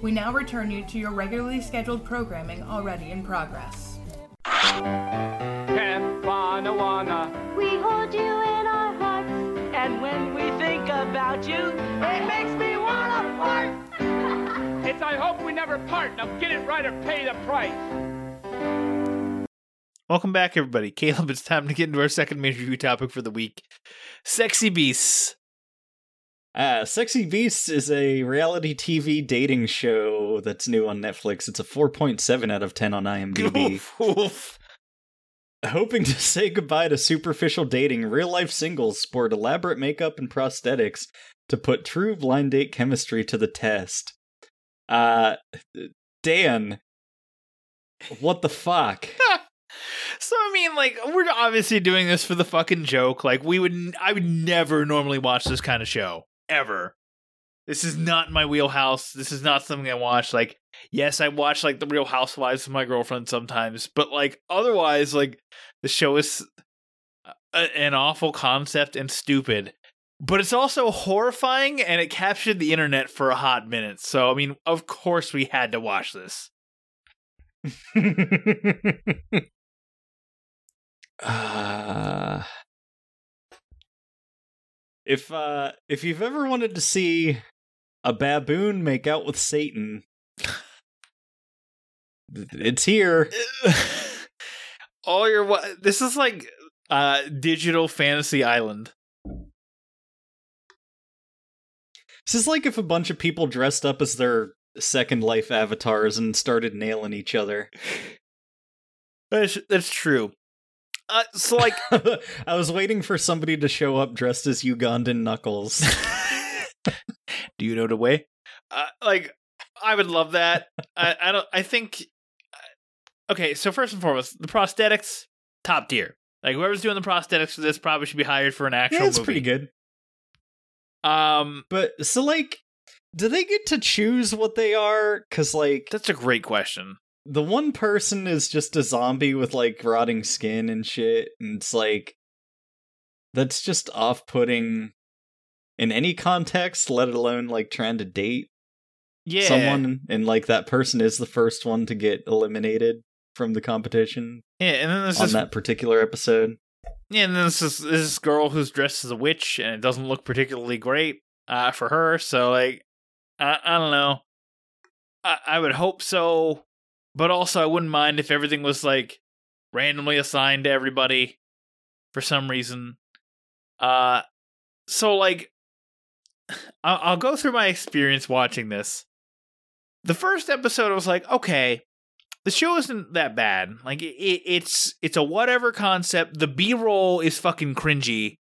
[SPEAKER 9] We now return you to your regularly scheduled programming already in progress.
[SPEAKER 4] Pepanawana. We hold you in our hearts. And when we think about you, it makes me wanna fart.
[SPEAKER 3] It's I hope we never part. Now get it right or pay the price.
[SPEAKER 2] Welcome back, everybody. Caleb, it's time to get into our second major review topic for the week: sexy beasts.
[SPEAKER 1] Uh, Sexy Beasts is a reality TV dating show that's new on Netflix. It's a 4.7 out of 10 on IMDb.
[SPEAKER 2] Oof, oof.
[SPEAKER 1] Hoping to say goodbye to superficial dating, real life singles sport elaborate makeup and prosthetics to put true blind date chemistry to the test. Uh, Dan, what the fuck?
[SPEAKER 2] So I mean, like, we're obviously doing this for the fucking joke. Like, we would, I would never normally watch this kind of show ever. This is not my wheelhouse. This is not something I watch. Like, yes, I watch like the Real Housewives with my girlfriend sometimes, but like otherwise, like the show is a- an awful concept and stupid. But it's also horrifying, and it captured the internet for a hot minute. So I mean, of course, we had to watch this.
[SPEAKER 1] uh, if uh if you've ever wanted to see a baboon make out with Satan, it's here.
[SPEAKER 2] All your wa- this is like uh digital fantasy island.
[SPEAKER 1] This is like if a bunch of people dressed up as their second life avatars and started nailing each other.
[SPEAKER 2] That's that's true. Uh, so like
[SPEAKER 1] I was waiting for somebody to show up dressed as Ugandan Knuckles.
[SPEAKER 2] Do you know the way? Uh, like, I would love that. I, I don't. I think. uh, Okay, so first and foremost, the prosthetics top tier. Like whoever's doing the prosthetics for this probably should be hired for an actual
[SPEAKER 1] yeah, it's
[SPEAKER 2] movie.
[SPEAKER 1] pretty good.
[SPEAKER 2] Um,
[SPEAKER 1] But so like do they get to choose what they are cuz like
[SPEAKER 2] that's a great question.
[SPEAKER 1] The one person is just a zombie with like rotting skin and shit and it's like that's just off-putting in any context let alone like trying to date
[SPEAKER 2] Yeah,
[SPEAKER 1] someone and like that person is the first one to get eliminated from the competition
[SPEAKER 2] yeah, and then there's
[SPEAKER 1] on
[SPEAKER 2] this
[SPEAKER 1] that particular episode
[SPEAKER 2] Yeah, and then this is this girl who's dressed as a witch, and it doesn't look particularly great uh, for her. So, like, I, I don't know. I, I would hope so, but also I wouldn't mind if everything was like randomly assigned to everybody for some reason. Uh, so like, I'll, go through my experience watching this. The first episode, I was like, okay, the show isn't that bad. Like it, it's it's a whatever concept. The B roll is fucking cringy.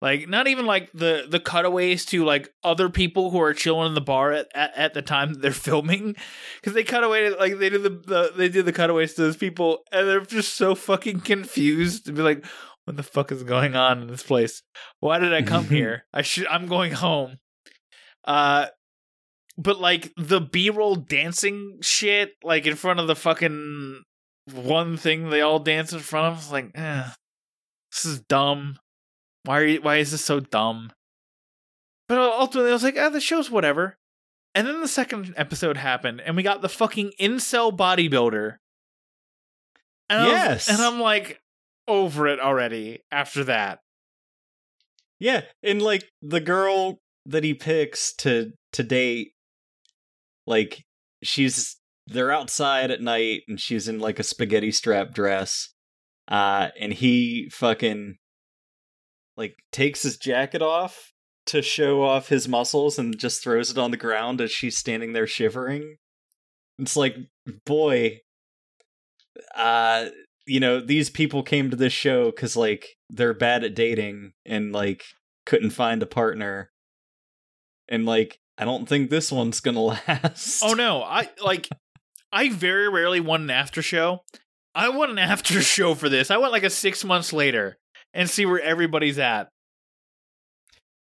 [SPEAKER 2] Like not even like the the cutaways to like other people who are chilling in the bar at, at, at the time that they're filming, because they cut away to, like they do the, the they do the cutaways to those people and they're just so fucking confused to be like, what the fuck is going on in this place? Why did I come here? I should I'm going home. Uh, but like the b-roll dancing shit like in front of the fucking one thing they all dance in front of is like eh, this is dumb why are you, why is this so dumb? But ultimately i was like ah the show's whatever. And then the second episode happened and we got the fucking incel bodybuilder. And was-
[SPEAKER 1] Yes.
[SPEAKER 2] and i'm like over it already after that.
[SPEAKER 1] Yeah, and like the girl that he picks to to date, like she's they're outside at night and she's in like a spaghetti strap dress, uh, and he fucking like takes his jacket off to show off his muscles and just throws it on the ground as she's standing there shivering. It's like, boy, uh, you know, these people came to this show because like they're bad at dating and like couldn't find a partner. And like, I don't think this one's gonna last.
[SPEAKER 2] Oh no, I like I very rarely want an after show. I want an after show for this. I want like a 6 months later and see where everybody's at.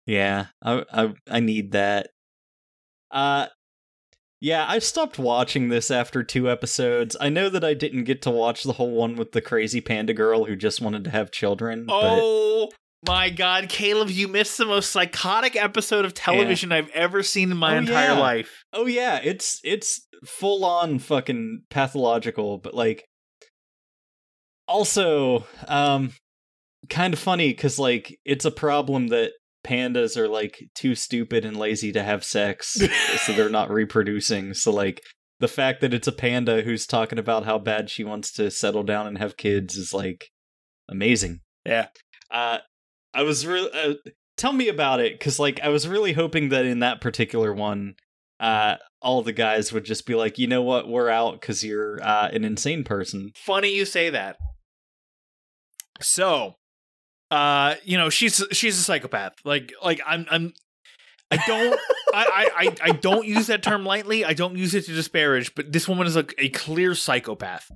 [SPEAKER 1] Yeah, I I I need that. Uh yeah, I stopped watching this after two episodes. I know that I didn't get to watch the whole one with the crazy panda girl who just wanted to have children.
[SPEAKER 2] Oh my god, Caleb, you missed the most psychotic episode of television I've ever seen in my
[SPEAKER 1] Oh,
[SPEAKER 2] entire
[SPEAKER 1] yeah.
[SPEAKER 2] life.
[SPEAKER 1] oh yeah, it's it's full on fucking pathological, but like also um kind of funny cuz like it's a problem that pandas are like too stupid and lazy to have sex so they're not reproducing so like the fact that it's a panda who's talking about how bad she wants to settle down and have kids is like amazing
[SPEAKER 2] Yeah.
[SPEAKER 1] uh i was really uh, tell me about it cuz like i was really hoping that in that particular one uh all the guys would just be like you know what we're out cuz you're uh an insane person
[SPEAKER 2] Funny you say that. So, uh, you know, she's she's a psychopath. Like like I'm I'm I don't I, I, I don't use that term lightly. I don't use it to disparage, but this woman is a, a clear psychopath.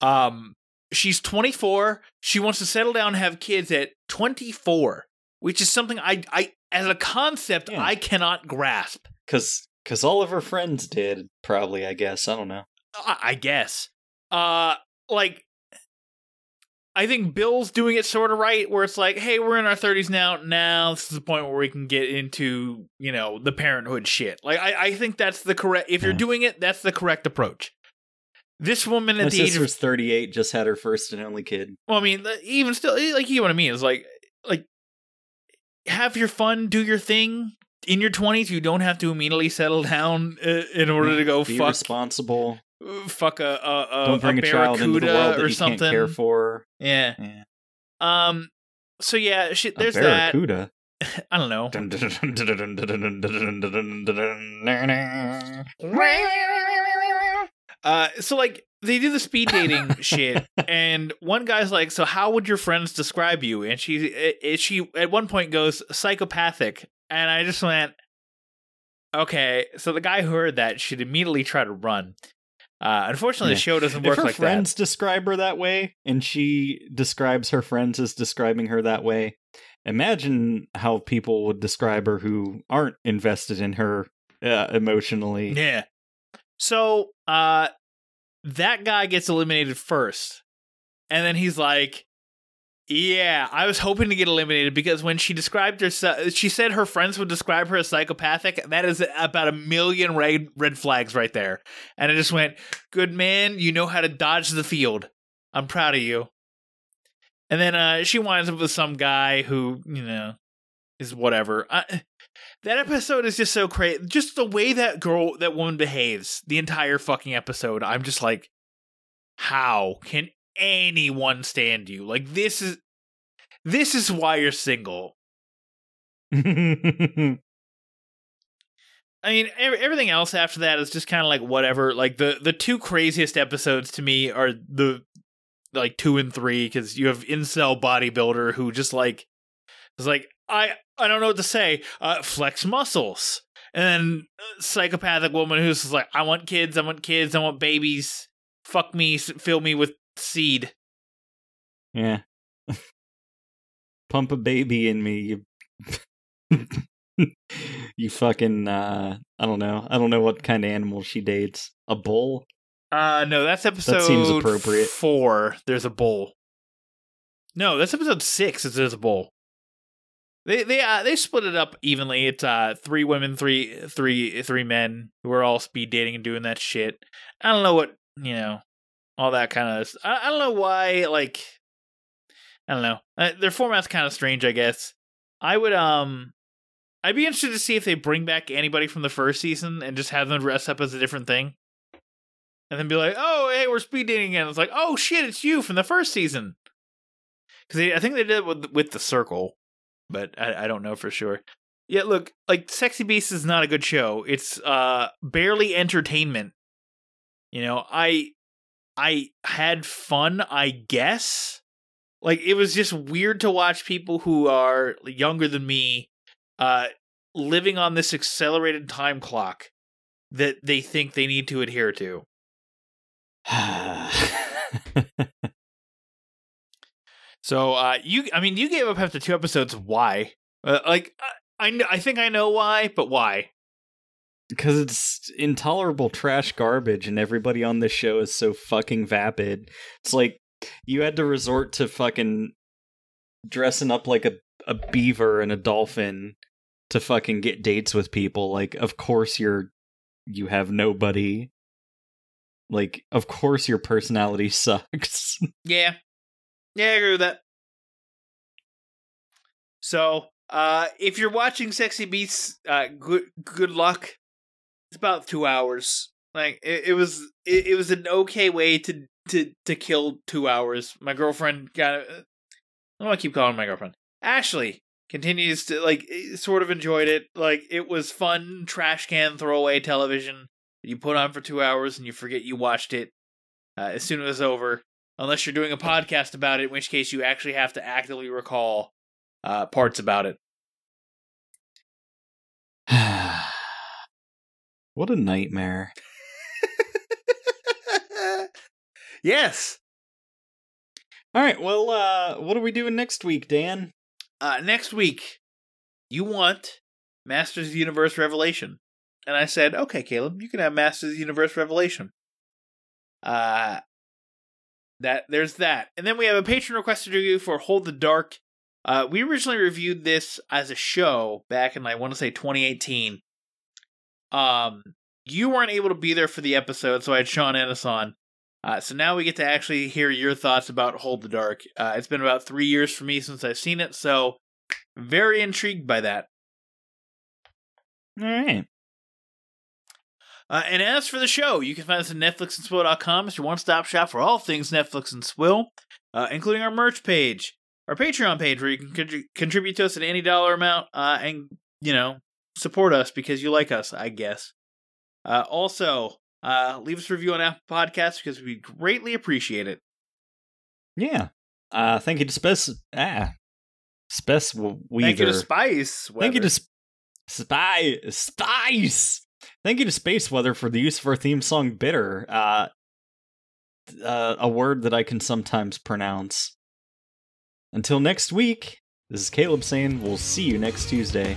[SPEAKER 2] Um she's 24. She wants to settle down and have kids at 24, which is something I I as a concept
[SPEAKER 1] Yeah.
[SPEAKER 2] I cannot grasp.
[SPEAKER 1] cuz cuz all of her friends did probably i guess i don't know
[SPEAKER 2] I, I guess. Uh, like, I think Bill's doing it sort of right, where it's like, hey, we're in our thirties now. Now this is the point where we can get into, you know, the parenthood shit. Like, I, I think that's the correct. If you're doing it, that's the correct approach. This woman
[SPEAKER 1] my
[SPEAKER 2] at the age of,
[SPEAKER 1] 38 just had her first and only kid
[SPEAKER 2] well, I mean, even still, like, you know what I mean? It's like, like, have your fun, do your thing. In your twenties, you don't have to immediately settle down uh, in order to go
[SPEAKER 1] Be
[SPEAKER 2] fuck
[SPEAKER 1] responsible.
[SPEAKER 2] Fuck a a, a
[SPEAKER 1] Don't bring a, child into the world that
[SPEAKER 2] or
[SPEAKER 1] you
[SPEAKER 2] something.
[SPEAKER 1] can't care for.
[SPEAKER 2] Yeah.
[SPEAKER 1] Yeah.
[SPEAKER 2] Um. So yeah.
[SPEAKER 1] A
[SPEAKER 2] There's that.
[SPEAKER 1] barracuda.
[SPEAKER 2] I don't know. Uh, so like they do the speed dating shit, and one guy's like, "So how would your friends describe you?" And she, it, it- she at one point goes psychopathic, and I just went, "Okay." So the guy who heard that should immediately try to run. Uh, unfortunately,
[SPEAKER 1] Yeah.
[SPEAKER 2] the show doesn't work If
[SPEAKER 1] her
[SPEAKER 2] like
[SPEAKER 1] friends describe her that way, and she describes her friends as describing her that way, imagine how people would describe her who aren't invested in her uh, emotionally.
[SPEAKER 2] Yeah. So, uh, that guy gets eliminated first, and then he's like, "Yeah, I was hoping to get eliminated because when she described herself, she said her friends would describe her as psychopathic. That is about a million red red flags right there." And I just went, "Good man, you know how to dodge the field. I'm proud of you." And then uh, she winds up with some guy who, you know, is whatever. I, that episode is just so crazy. Just the way that girl, that woman behaves the entire fucking episode. I'm just like, how can anyone stand you? Like this is, this is why you're single. I mean, everything else after that is just kind of like whatever. Like the the two craziest episodes to me are the like two and three because you have incel bodybuilder who just like is like I I don't know what to say. Uh, flex muscles, and then uh, psychopathic woman who's just like I want kids, I want kids, I want babies. Fuck me, fill me with seed.
[SPEAKER 1] yeah. Pump a baby in me, you. you fucking uh I don't know. I don't know what kind of animal she dates. A bull?
[SPEAKER 2] Uh no, that's episode that
[SPEAKER 1] seems appropriate.
[SPEAKER 2] Four. There's a bull. No, that's episode six. Is there's a bull. They they uh, they split it up evenly. It's uh three women, three three three men who are all speed dating and doing that shit. I don't know what you know, all that kind of. I, I don't know why. Like, I don't know. Uh, their format's kind of strange. I guess I would um. I'd be interested to see if they bring back anybody from the first season and just have them dress up as a different thing and then be like, "Oh, hey, we're speed dating again." It's like, "Oh shit, it's you from the first season." Because I think they did it with with the circle, but I, I don't know for sure. Yeah, look, like Sexy Beast is not a good show. It's uh barely entertainment. You know, I I had fun, I guess. Like it was just weird to watch people who are younger than me uh living on this accelerated time clock that they think they need to adhere to. So uh, you, I mean, you gave up after two episodes. Why? Uh, like, I, I, think I know why, but why?
[SPEAKER 1] Because it's intolerable trash garbage, and everybody on this show is so fucking vapid. It's like you had to resort to fucking dressing up like a, a beaver and a dolphin to fucking get dates with people. Like, of course you're you have nobody. Like, of course your personality sucks.
[SPEAKER 2] Yeah, yeah, I agree with that. So, uh, if you're watching Sexy Beasts, uh, good good luck. It's about two hours. Like it, it was, it, it was an okay way to to to kill two hours. My girlfriend got. I don't want to keep calling my girlfriend. Ashley continues to like eh, sort of enjoyed it. Like it was fun trash can throwaway television you put on for two hours and you forget you watched it uh, as soon as it's over. Unless you're doing a podcast about it, in which case you actually have to actively recall uh, parts about it.
[SPEAKER 1] What a nightmare.
[SPEAKER 2] yes.
[SPEAKER 1] All right, well, uh, what are we doing next week, Dan?
[SPEAKER 2] Uh, next week, you want Masters of the Universe Revelation. And I said, okay, Caleb, you can have Masters of the Universe Revelation. Uh, that there's that. And then we have a patron request requested review for Hold the Dark. Uh, we originally reviewed this as a show back in, I want to say, 2018. Um, you weren't able to be there for the episode, so I had Sean Ennis on. Uh, so now we get to actually hear your thoughts about Hold the Dark. Uh, it's been about three years for me since I've seen it, so Very intrigued by that.
[SPEAKER 1] All right.
[SPEAKER 2] Uh, and as for the show, you can find us at netflixandswill.com. It's your one-stop shop for all things Netflix and Swill, uh, including our merch page, our Patreon page, where you can contri- contribute to us at any dollar amount, uh, and you know support us because you like us, I guess. Uh, also, uh, leave us a review on Apple Podcasts because we greatly appreciate it.
[SPEAKER 1] Yeah. Uh, thank you to Spess. Ah. Spess Weather.
[SPEAKER 2] Thank you to Spice.
[SPEAKER 1] Thank you to Sp- Spy Spice. Thank you to Space Weather for the use of our theme song "Bitter," uh, uh, a word that I can sometimes pronounce. Until next week, this is Caleb saying we'll see you next Tuesday.